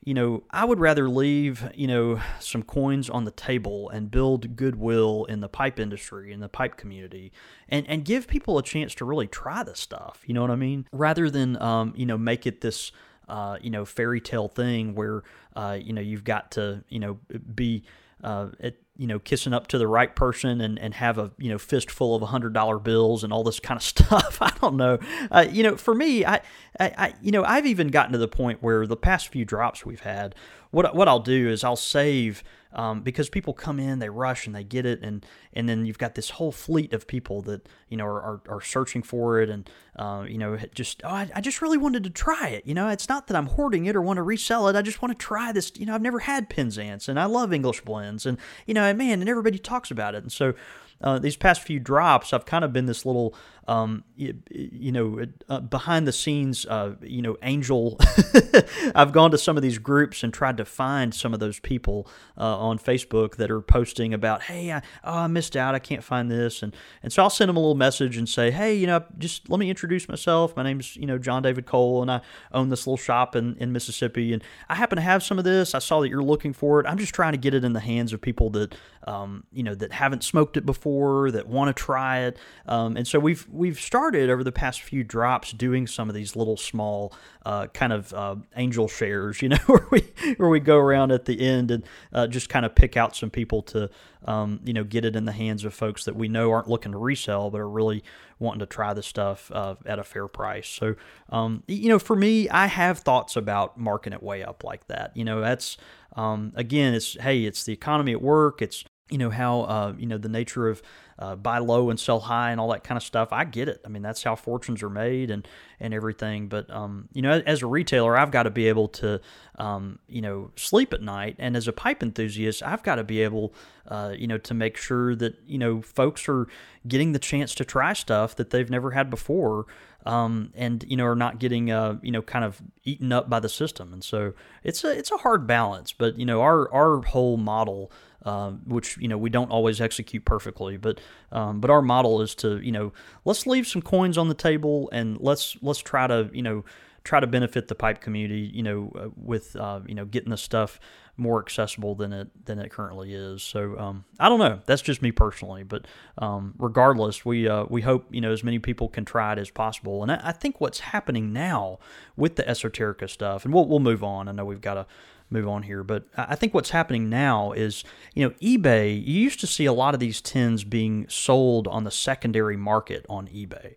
you know, I would rather leave, you know, some coins on the table and build goodwill in the pipe industry, in the pipe community, and, and give people a chance to really try this stuff. You know what I mean? Rather than, um, you know, make it this, uh, you know, fairy tale thing where, uh, you know, you've got to, you know, be, uh, at, you know, kissing up to the right person and, and have a, you know, fistful of hundred dollar bills and all this kind of stuff. I don't know. Uh, you know, for me, I, I, I, you know, I've even gotten to the point where the past few drops we've had, what, what I'll do is I'll save, um, because people come in, they rush and they get it. And, and then you've got this whole fleet of people that, you know, are, are, are searching for it. And, uh, you know, just, oh, I, I just really wanted to try it. You know, it's not that I'm hoarding it or want to resell it. I just want to try this. You know, I've never had Penzance and I love English blends and, you know, man, and everybody talks about it. And so, uh, these past few drops, I've kind of been this little, um, you, you know, uh, behind the scenes, uh, you know, angel. I've gone to some of these groups and tried to find some of those people uh, on Facebook that are posting about, hey, I, oh, I missed out, I can't find this, and and so I'll send them a little message and say, hey, you know, just let me introduce myself. My name's you know John David Cole, and I own this little shop in in Mississippi, and I happen to have some of this. I saw that you're looking for it. I'm just trying to get it in the hands of people that um, you know that haven't smoked it before, that want to try it, um, and so we've we've started over the past few drops doing some of these little small uh, kind of uh, angel shares, you know, where we where we go around at the end and uh, just kind of pick out some people to um, you know get it in the hands of folks that we know aren't looking to resell but are really wanting to try the stuff uh, at a fair price. So um, you know, for me, I have thoughts about marking it way up like that. You know, that's um, again, it's hey, it's the economy at work. It's you know how uh, you know the nature of uh, buy low and sell high and all that kind of stuff. I get it. I mean that's how fortunes are made and and everything. But um, you know as a retailer, I've got to be able to um, you know sleep at night, and as a pipe enthusiast, I've got to be able uh, you know to make sure that you know folks are getting the chance to try stuff that they've never had before um, and you know are not getting uh, you know kind of eaten up by the system. And so it's a it's a hard balance. But you know our our whole model. Uh, which you know we don't always execute perfectly, but um, but our model is to you know let's leave some coins on the table and let's let's try to you know try to benefit the pipe community you know uh, with uh, you know getting the stuff more accessible than it than it currently is. So um, I don't know. That's just me personally, but um, regardless, we uh, we hope you know as many people can try it as possible. And I, I, think what's happening now with the esoterica stuff, and we'll we'll move on. I know we've got to move on here, but I think what's happening now is you know eBay. You used to see a lot of these tins being sold on the secondary market on eBay,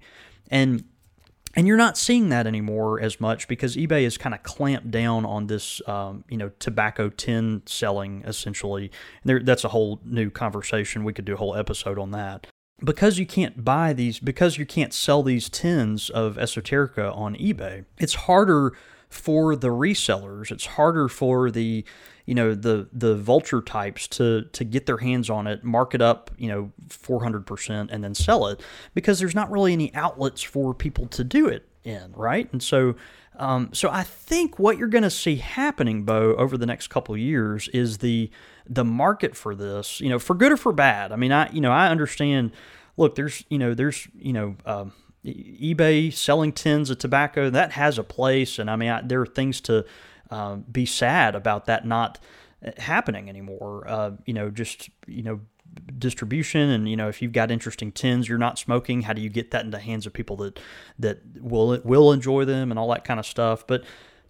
and and you're not seeing that anymore as much because eBay has kind of clamped down on this, um, you know, tobacco tin selling essentially. And There, that's a whole new conversation. We could do a whole episode on that. Because you can't buy these, because you can't sell these tins of esoterica on eBay, it's harder for the resellers. It's harder for the you know the the vulture types to to get their hands on it, mark it up, you know, 400% and then sell it because there's not really any outlets for people to do it in, right? And so um, so I think what you're going to see happening, Bo, over the next couple years is the the market for this, you know, for good or for bad. I mean, I you know I understand. Look, there's you know there's you know um, eBay selling tins of tobacco that has a place, and I mean I, there are things to uh, be sad about that not uh, happening anymore. Uh, you know, just you know distribution and you know if you've got interesting tins you're not smoking how do you get that into the hands of people that that will will enjoy them and all that kind of stuff but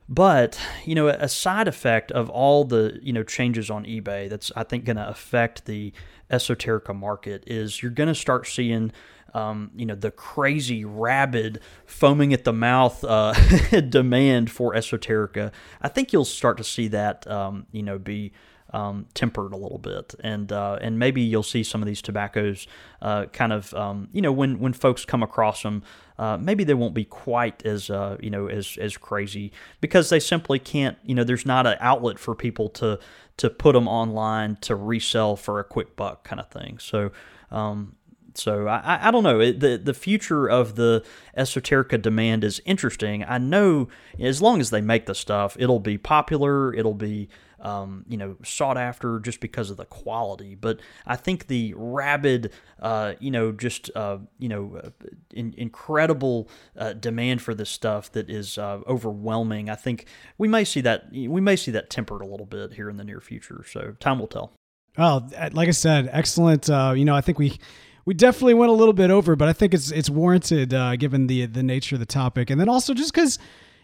but you know a side effect of all the you know changes on ebay that's i think going to affect the esoterica market is you're going to start seeing um, you know, the crazy, rabid, foaming at the mouth uh, demand for esoterica, I think you'll start to see that, um, you know, be um, tempered a little bit, and uh, and maybe you'll see some of these tobaccos uh, kind of, um, you know, when when folks come across them. Uh, maybe they won't be quite as uh, you know as as crazy because they simply can't you know there's not an outlet for people to to put them online to resell for a quick buck kind of thing so um, so I, I don't know. It, the the future of the esoterica demand is interesting. I know as long as they make the stuff, it'll be popular. It'll be um, you know sought after just because of the quality. But I think the rabid, uh, you know, just uh, you know, uh, in, incredible uh, demand for this stuff that is uh, overwhelming. I think we may see that we may see that tempered a little bit here in the near future. So time will tell. Well, like I said, excellent. Uh, you know, I think we we definitely went a little bit over, but I think it's it's warranted uh, given the the nature of the topic, and then also just because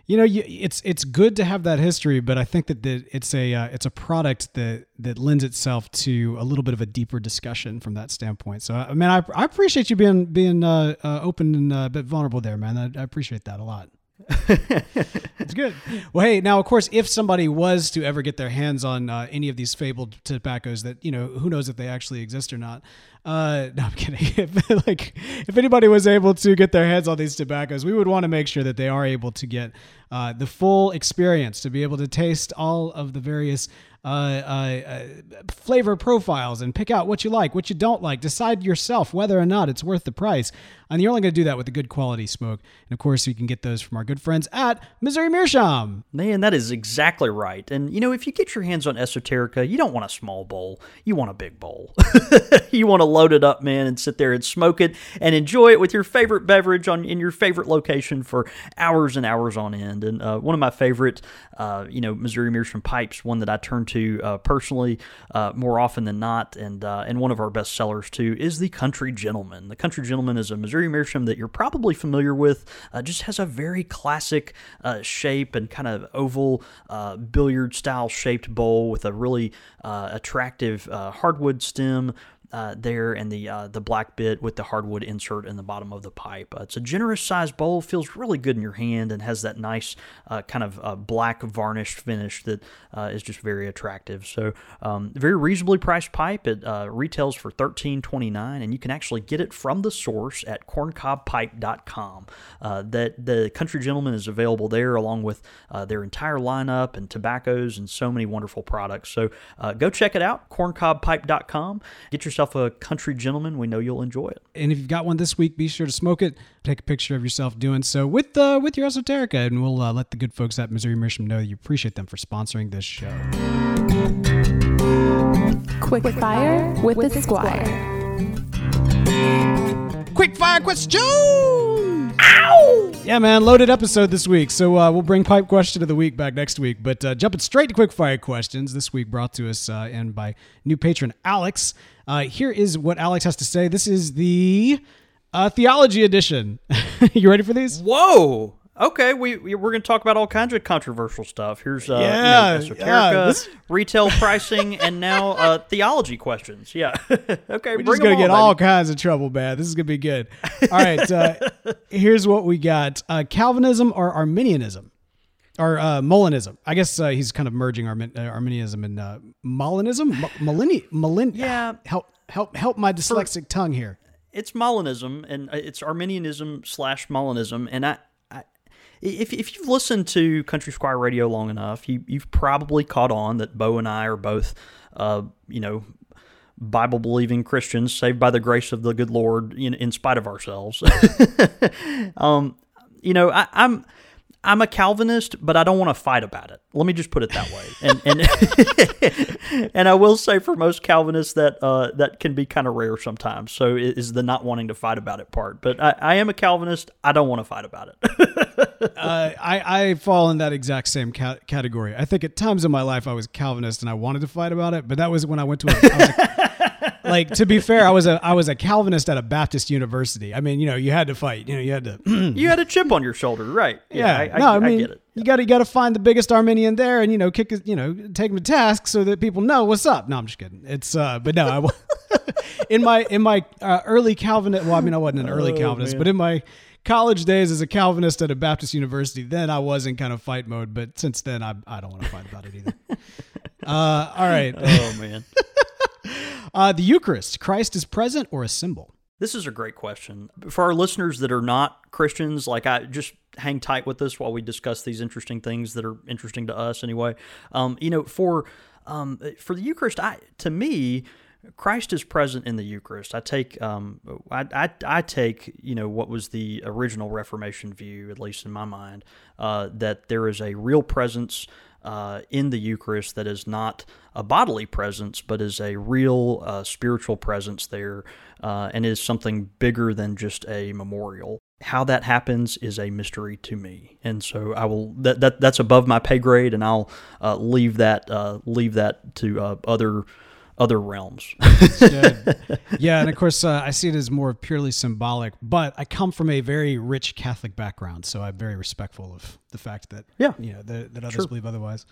you know you, it's it's good to have that history, but I think that the, it's a uh, it's a product that that lends itself to a little bit of a deeper discussion from that standpoint. So, I mean, I, I appreciate you being being uh, uh open and uh, a bit vulnerable there, man. I, I appreciate that a lot. it's good. Well, hey, now of course, if somebody was to ever get their hands on uh, any of these fabled tobaccos, that you know, who knows if they actually exist or not. Uh, no, I'm kidding. If, like, if anybody was able to get their hands on these tobaccos, we would want to make sure that they are able to get uh, the full experience, to be able to taste all of the various uh, uh, uh, flavor profiles and pick out what you like, what you don't like. Decide yourself whether or not it's worth the price. And you're only going to do that with a good quality smoke. And of course, you can get those from our good friends at Missouri Meerschaum. Man, that is exactly right. And you know, if you get your hands on Esoterica, you don't want a small bowl. You want a big bowl. you want to load it up, man, and sit there and smoke it and enjoy it with your favorite beverage on in your favorite location for hours and hours on end. And uh, one of my favorite, uh, you know, Missouri Meerschaum pipes, one that I turn to uh, personally uh, more often than not, and uh, and one of our best sellers too, is the Country Gentleman. The Country Gentleman is a Missouri Meerschaum that you're probably familiar with. Uh, just has a very classic uh, shape and kind of oval billiard style shaped bowl with a really attractive hardwood stem uh, there and the uh, the black bit with the hardwood insert in the bottom of the pipe. Uh, it's a generous sized bowl, feels really good in your hand, and has that nice uh, kind of uh, black varnished finish that uh, is just very attractive. So um, very reasonably priced pipe. It retails for thirteen twenty nine, and you can actually get it from the source at corncobpipe.com. that the Country Gentleman is available there along with their entire lineup and tobaccos and so many wonderful products. So go check it out, corncobpipe.com. Get yourself yourself a country gentleman, we know you'll enjoy it. And if you've got one this week, be sure to smoke it. Take a picture of yourself doing so with uh, with your esoterica, and we'll uh, let the good folks at Missouri Meerschaum know you appreciate them for sponsoring this show. Quick fire with the squire. Quick fire question. Ow! Yeah, man, loaded episode this week. So uh, we'll bring pipe question of the week back next week. But uh, jumping straight to quick fire questions this week, brought to us uh, in by new patron Alex. Uh, here is what Alex has to say. This is the uh, theology edition. you ready for these? Whoa! Okay, we we- we're going to talk about all kinds of controversial stuff. Here's uh, Yeah, you know, esoterica, yeah, this- retail pricing, and now uh, theology questions. Yeah. okay, We're just gonna on, get all kinds of trouble, man. This is gonna be good. All right, uh, here's what we got: uh, Calvinism or Arminianism, or uh, Molinism. I guess uh, he's kind of merging Armin- uh, Arminianism and uh, Molinism. Mo- Molini- Molin- Yeah. help, help, help my dyslexic tongue here. It's Molinism and uh, it's Arminianism slash Molinism, and I. If, if you've listened to Country Squire Radio long enough, you, you've probably caught on that Bo and I are both, uh, you know, Bible believing Christians saved by the grace of the good Lord in, in spite of ourselves. um, you know, I, I'm I'm a Calvinist, but I don't want to fight about it. Let me just put it that way. And and and I will say for most Calvinists that uh, that can be kind of rare sometimes. So is the not wanting to fight about it part. But I, I am a Calvinist. I don't want to fight about it. uh, I, I fall in that exact same ca- category. I think at times in my life I was Calvinist and I wanted to fight about it, but that was when I went to a, I was a like to be fair, I was a I was a Calvinist at a Baptist university. I mean, you know, you had to fight. You know, you had to. you had a chip on your shoulder, right? Yeah, I, I, no, I I mean, get it. you got to you got to find the biggest Arminian there, and you know, kick his, you know, take him to task so that people know what's up. No, I'm just kidding. It's uh, but no, I wa- in my in my uh, early Calvinist. Well, I mean, I wasn't an early Oh, Calvinist, man. but in my college days as a Calvinist at a Baptist university, then I was in kind of fight mode. But since then, I I don't want to fight about it either. uh, all right, Oh man. uh, the Eucharist: Christ is present or a symbol. This is a great question. For our listeners that are not Christians, like I just hang tight with us while we discuss these interesting things that are interesting to us anyway. Um, you know, for um, for the Eucharist, I to me, Christ is present in the Eucharist. I take um, I, I, I take you know what was the original Reformation view, at least in my mind, uh, that there is a real presence uh, in the Eucharist that is not a bodily presence, but is a real uh, spiritual presence there, uh, and is something bigger than just a memorial. How that happens is a mystery to me, and so I will that, that that's above my pay grade, and I'll uh, leave that uh, leave that to uh, other other realms. Yeah, and of course, uh, I see it as more purely symbolic. But I come from a very rich Catholic background, so I'm very respectful of the fact that Yeah. you know that, that others Sure. believe otherwise.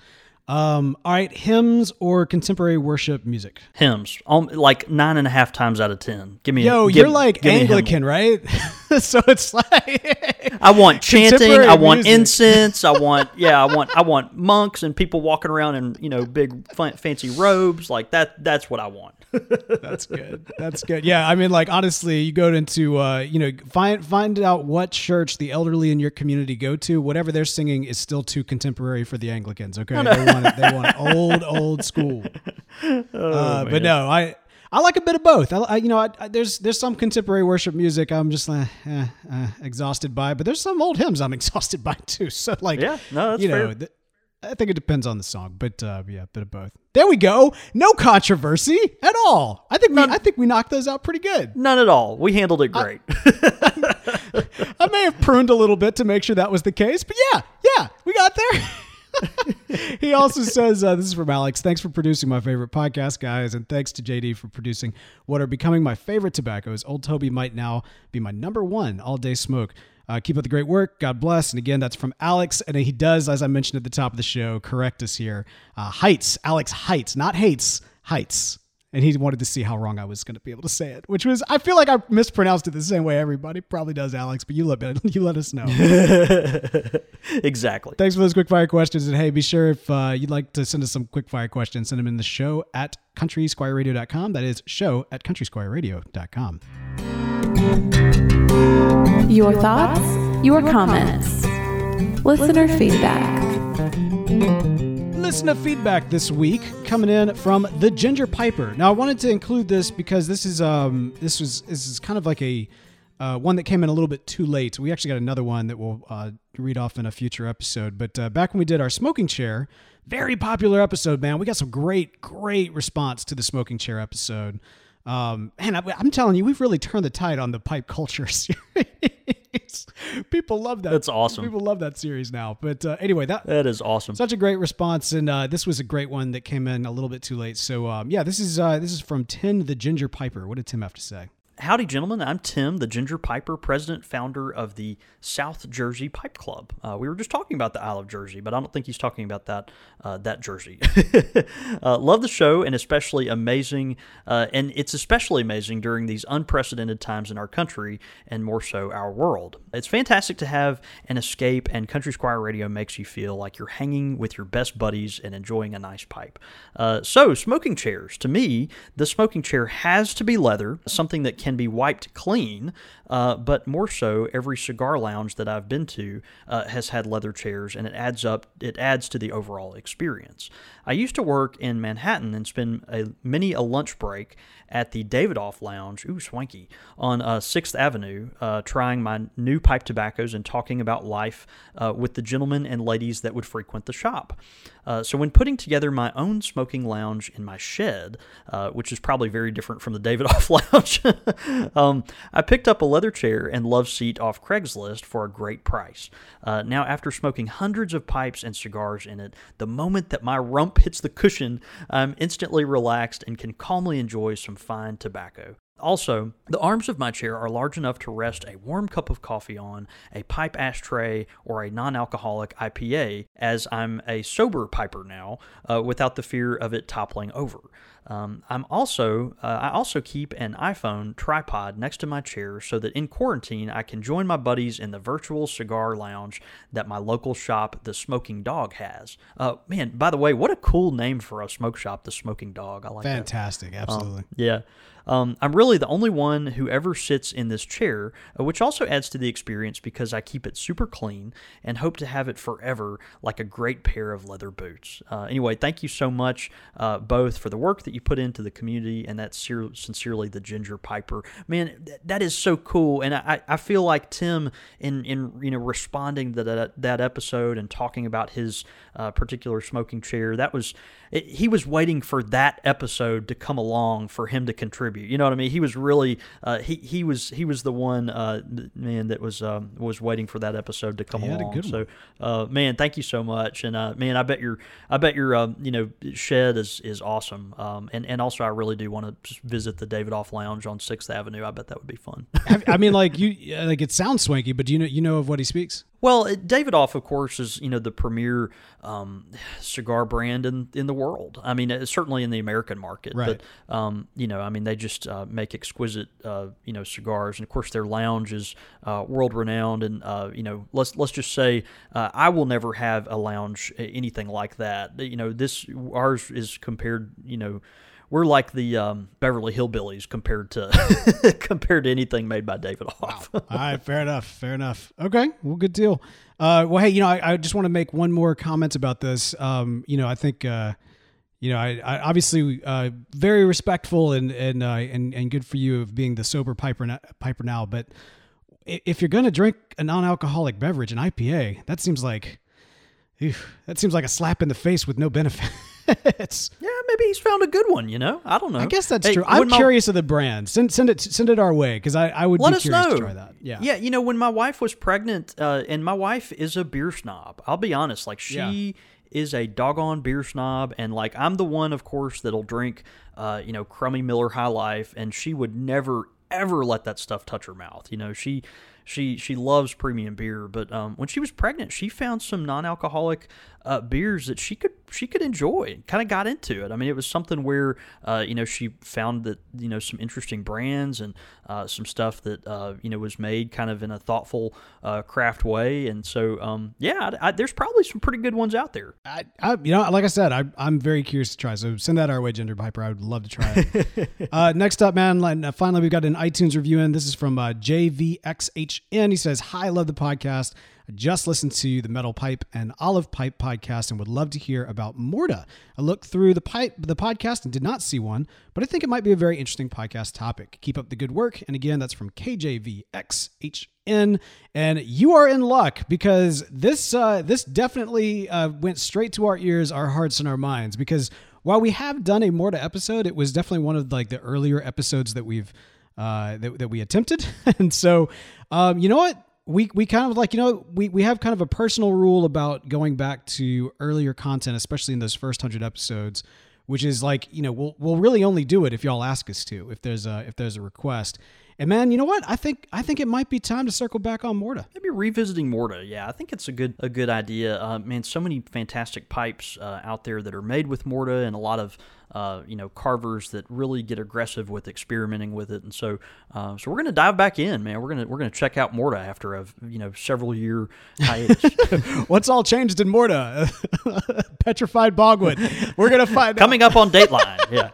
Um, all right, hymns or contemporary worship music? Hymns, um, like nine and a half times out of ten. Give me. A Yo, give- you're like give me a hymn. Anglican, right? so it's like I want chanting. I want music. incense. I want yeah. I want I want monks and people walking around in you know big fa- fancy robes like that. That's what I want. That's good. That's good. Yeah, I mean, like honestly, you go into uh, you know find find out what church the elderly in your community go to. Whatever they're singing is still too contemporary for the Anglicans. Okay, they want it, they want old old school. uh, but no, I. I like a bit of both. I, I you know, I, I, there's there's some contemporary worship music I'm just like eh, eh, exhausted by, but there's some old hymns I'm exhausted by too. So like, Yeah, no, that's you know, th- I think it depends on the song, but uh, yeah, a bit of both. There we go. No controversy at all. I think we, I think we knocked those out pretty good. None at all. We handled it great. I may have pruned a little bit to make sure that was the case, but yeah, yeah, we got there. he also says, uh, This is from Alex. Thanks for producing my favorite podcast, guys. And thanks to JD for producing what are becoming my favorite tobaccos. Old Toby might now be my number one all day smoke. Uh, keep up the great work. God bless. And again, that's from Alex. And he does, as I mentioned at the top of the show, correct us here. Uh, Heights, Alex Heights, not Hates, Heights. And he wanted to see how wrong I was going to be able to say it, which was, I feel like I mispronounced it the same way everybody probably does, Alex, but you let, you let us know. exactly. Thanks for those quick fire questions. And hey, be sure if uh, you'd like to send us some quick fire questions, send them in the show at countrysquireradio.com. That is show at countrysquireradio.com. Your thoughts, your comments, listener feedback. Listener feedback this week coming in from the Ginger Piper. Now, I wanted to include this because this is um this was this is kind of like a uh, one that came in a little bit too late. We actually got another one that we'll uh, read off in a future episode. But uh, back when we did our smoking chair, very popular episode, man. We got some great, great response to the smoking chair episode. Um, and I, I'm telling you, we've really turned the tide on the pipe culture series. People love that. That's awesome. People love that series now. But uh, anyway, that That is awesome. such a great response, and uh, this was a great one that came in a little bit too late. So um, yeah, this is uh, this is from Tim the Ginger Piper. What did Tim have to say? Howdy, gentlemen. I'm Tim, the Ginger Piper, president, founder of the South Jersey Pipe Club. Uh, we were just talking about the Isle of Jersey, but I don't think he's talking about that uh, that Jersey. uh, love the show, and especially amazing, uh, and it's especially amazing during these unprecedented times in our country, and more so our world. It's fantastic to have an escape, and Country Squire Radio makes you feel like you're hanging with your best buddies and enjoying a nice pipe. Uh, so, smoking chairs. To me, the smoking chair has to be leather, something that can be wiped clean, uh, but more so, every cigar lounge that I've been to uh, has had leather chairs, and it adds up. It adds to the overall experience. I used to work in Manhattan and spend a many a lunch break at the Davidoff Lounge, ooh, swanky, on uh, 6th Avenue, uh, trying my new pipe tobaccos and talking about life uh, with the gentlemen and ladies that would frequent the shop. So, when putting together my own smoking lounge in my shed, which is probably very different from the Davidoff Lounge, um, I picked up a chair and love seat off Craigslist for a great price. Uh, now, after smoking hundreds of pipes and cigars in it, the moment that my rump hits the cushion, I'm instantly relaxed and can calmly enjoy some fine tobacco. Also, the arms of my chair are large enough to rest a warm cup of coffee on, a pipe ashtray, or a non alcoholic IPA, as I'm a sober piper now, uh, without the fear of it toppling over. Um, I'm also uh, I also keep an iPhone tripod next to my chair so that in quarantine I can join my buddies in the virtual cigar lounge that my local shop, the Smoking Dog, has. Uh, man, by the way, what a cool name for a smoke shop, the Smoking Dog. I like that. Fantastic, absolutely. Yeah. Um, I'm really the only one who ever sits in this chair, uh, which also adds to the experience because I keep it super clean and hope to have it forever like a great pair of leather boots. Uh, anyway, thank you so much, uh, both for the work that you put into the community and that's ser- sincerely the Ginger Piper. Man, th- that is so cool. And I, I feel like Tim, in, in you know responding to that, that episode and talking about his uh, particular smoking chair, that was it, he was waiting for that episode to come along for him to contribute. You know what I mean? He was really uh, he he was he was the one uh, man that was um, was waiting for that episode to come along. so uh, man, thank you so much. And uh, man, I bet your I bet your uh, you know shed is is awesome. Um, and and also I really do want to visit the Davidoff Lounge on Sixth Avenue. I bet that would be fun. I mean, like you, like it sounds swanky, but do you know you know of what he speaks? Well, Davidoff, of course, is you know the premier um, cigar brand in, in the world. I mean, uh, certainly in the American market. Right. But um, you know, I mean, they just uh, make exquisite uh, you know cigars, and of course, their lounge is uh, world renowned. And uh, you know, let's let's just say uh, I will never have a lounge anything like that. You know, this ours is compared. You know. We're like the um, Beverly Hillbillies compared to compared to anything made by david Davidoff. All right, fair enough. Fair enough. Okay, well, good deal. Uh, well, hey, you know, I, I just want to make one more comment about this. Um, you know, I think, uh, you know, I, I obviously uh, very respectful and and uh, and and good for you of being the sober piper na- piper now. But if you're gonna drink a non-alcoholic beverage, an IPA, that seems like, ew, that seems like a slap in the face with no benefits. Yeah, maybe he's found a good one. You know, I don't know. I guess that's Hey, true. I'm my- curious of the brand. Send send it send it our way because I, I would Let be us curious know. to try that. Yeah. yeah. You know, when my wife was pregnant, uh, and my wife is a beer snob. I'll be honest. Like she Yeah. is a doggone beer snob, and like I'm the one, of course, that'll drink, uh, you know, crummy Miller High Life, and she would never ever let that stuff touch her mouth. You know, she. She, she loves premium beer, but um, when she was pregnant, she found some non-alcoholic uh, beers that she could she could enjoy. Kind of got into it. I mean, it was something where uh, you know she found that you know some interesting brands and uh, some stuff that uh, you know was made kind of in a thoughtful uh, craft way. And so um, yeah, I, I, there's probably some pretty good ones out there. I, I, you know, like I said, I, I'm very curious to try. So send that our way, Ginger Piper. I would love to try it. uh, next up, man, finally, we've got an iTunes review in. This is from JVXHN. He says, Hi, I love the podcast. I just listened to the Metal Pipe and Olive Pipe podcast and would love to hear about Morta. I looked through the pipe the podcast and did not see one, but I think it might be a very interesting podcast topic. Keep up the good work. And again, that's from KJVXHN. And you are in luck because this uh, this definitely uh, went straight to our ears, our hearts, and our minds. Because while we have done a Morta episode, it was definitely one of like the earlier episodes that we've uh, that, that we attempted. and so, um, you know what? We, we kind of like, you know, we, we have kind of a personal rule about going back to earlier content, especially in those first hundred episodes, which is like, you know, we'll, we'll really only do it if y'all ask us to, if there's a, if there's a request. And man, you know what? I think, I think it might be time to circle back on Morta. Maybe revisiting Morta. Yeah, I think it's a good a good idea. Uh, man, so many fantastic pipes uh, out there that are made with Morta, and a lot of uh, you know carvers that really get aggressive with experimenting with it. And so, uh, so we're gonna dive back in, man. We're gonna we're gonna check out Morta after a you know several year hiatus. What's all changed in Morta? Petrified Bogwood. We're going to find out. Coming up on Dateline. Yeah.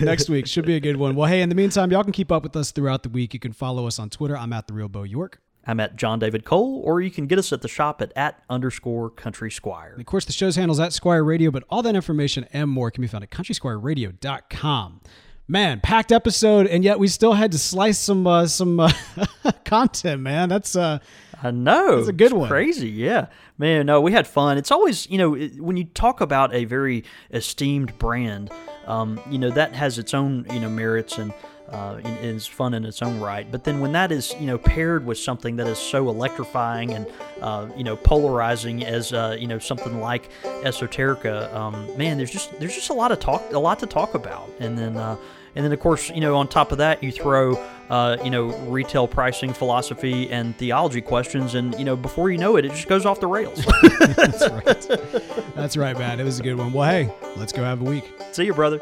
next week. Should be a good one. Well, hey, in the meantime, y'all can keep up with us throughout the week. You can follow us on Twitter. I'm at the real Bo York. I'm at John David Cole, or you can get us at the shop at at underscore country squire. And of course, the show's handles at Squire Radio, but all that information and more can be found at countrysquireradio.com. Man, packed episode, and yet we still had to slice some uh, some uh, content. Man, that's uh, I know. That's a good It's one. Crazy, yeah. Man, no, we had fun. It's always, you know, when you talk about a very esteemed brand, um, you know, that has its own, you know, merits and uh, and is fun in its own right. But then when that is, you know, paired with something that is so electrifying and, uh, you know, polarizing as, uh, you know, something like Esoterica, um, man, there's just there's just a lot of talk, a lot to talk about. And then, uh, and then of course, you know, on top of that, you throw, uh, you know, retail pricing philosophy and theology questions, and you know, before you know it, it just goes off the rails. that's right. That's right, man. It was a good one. Well, hey, let's go have a week. See you, brother.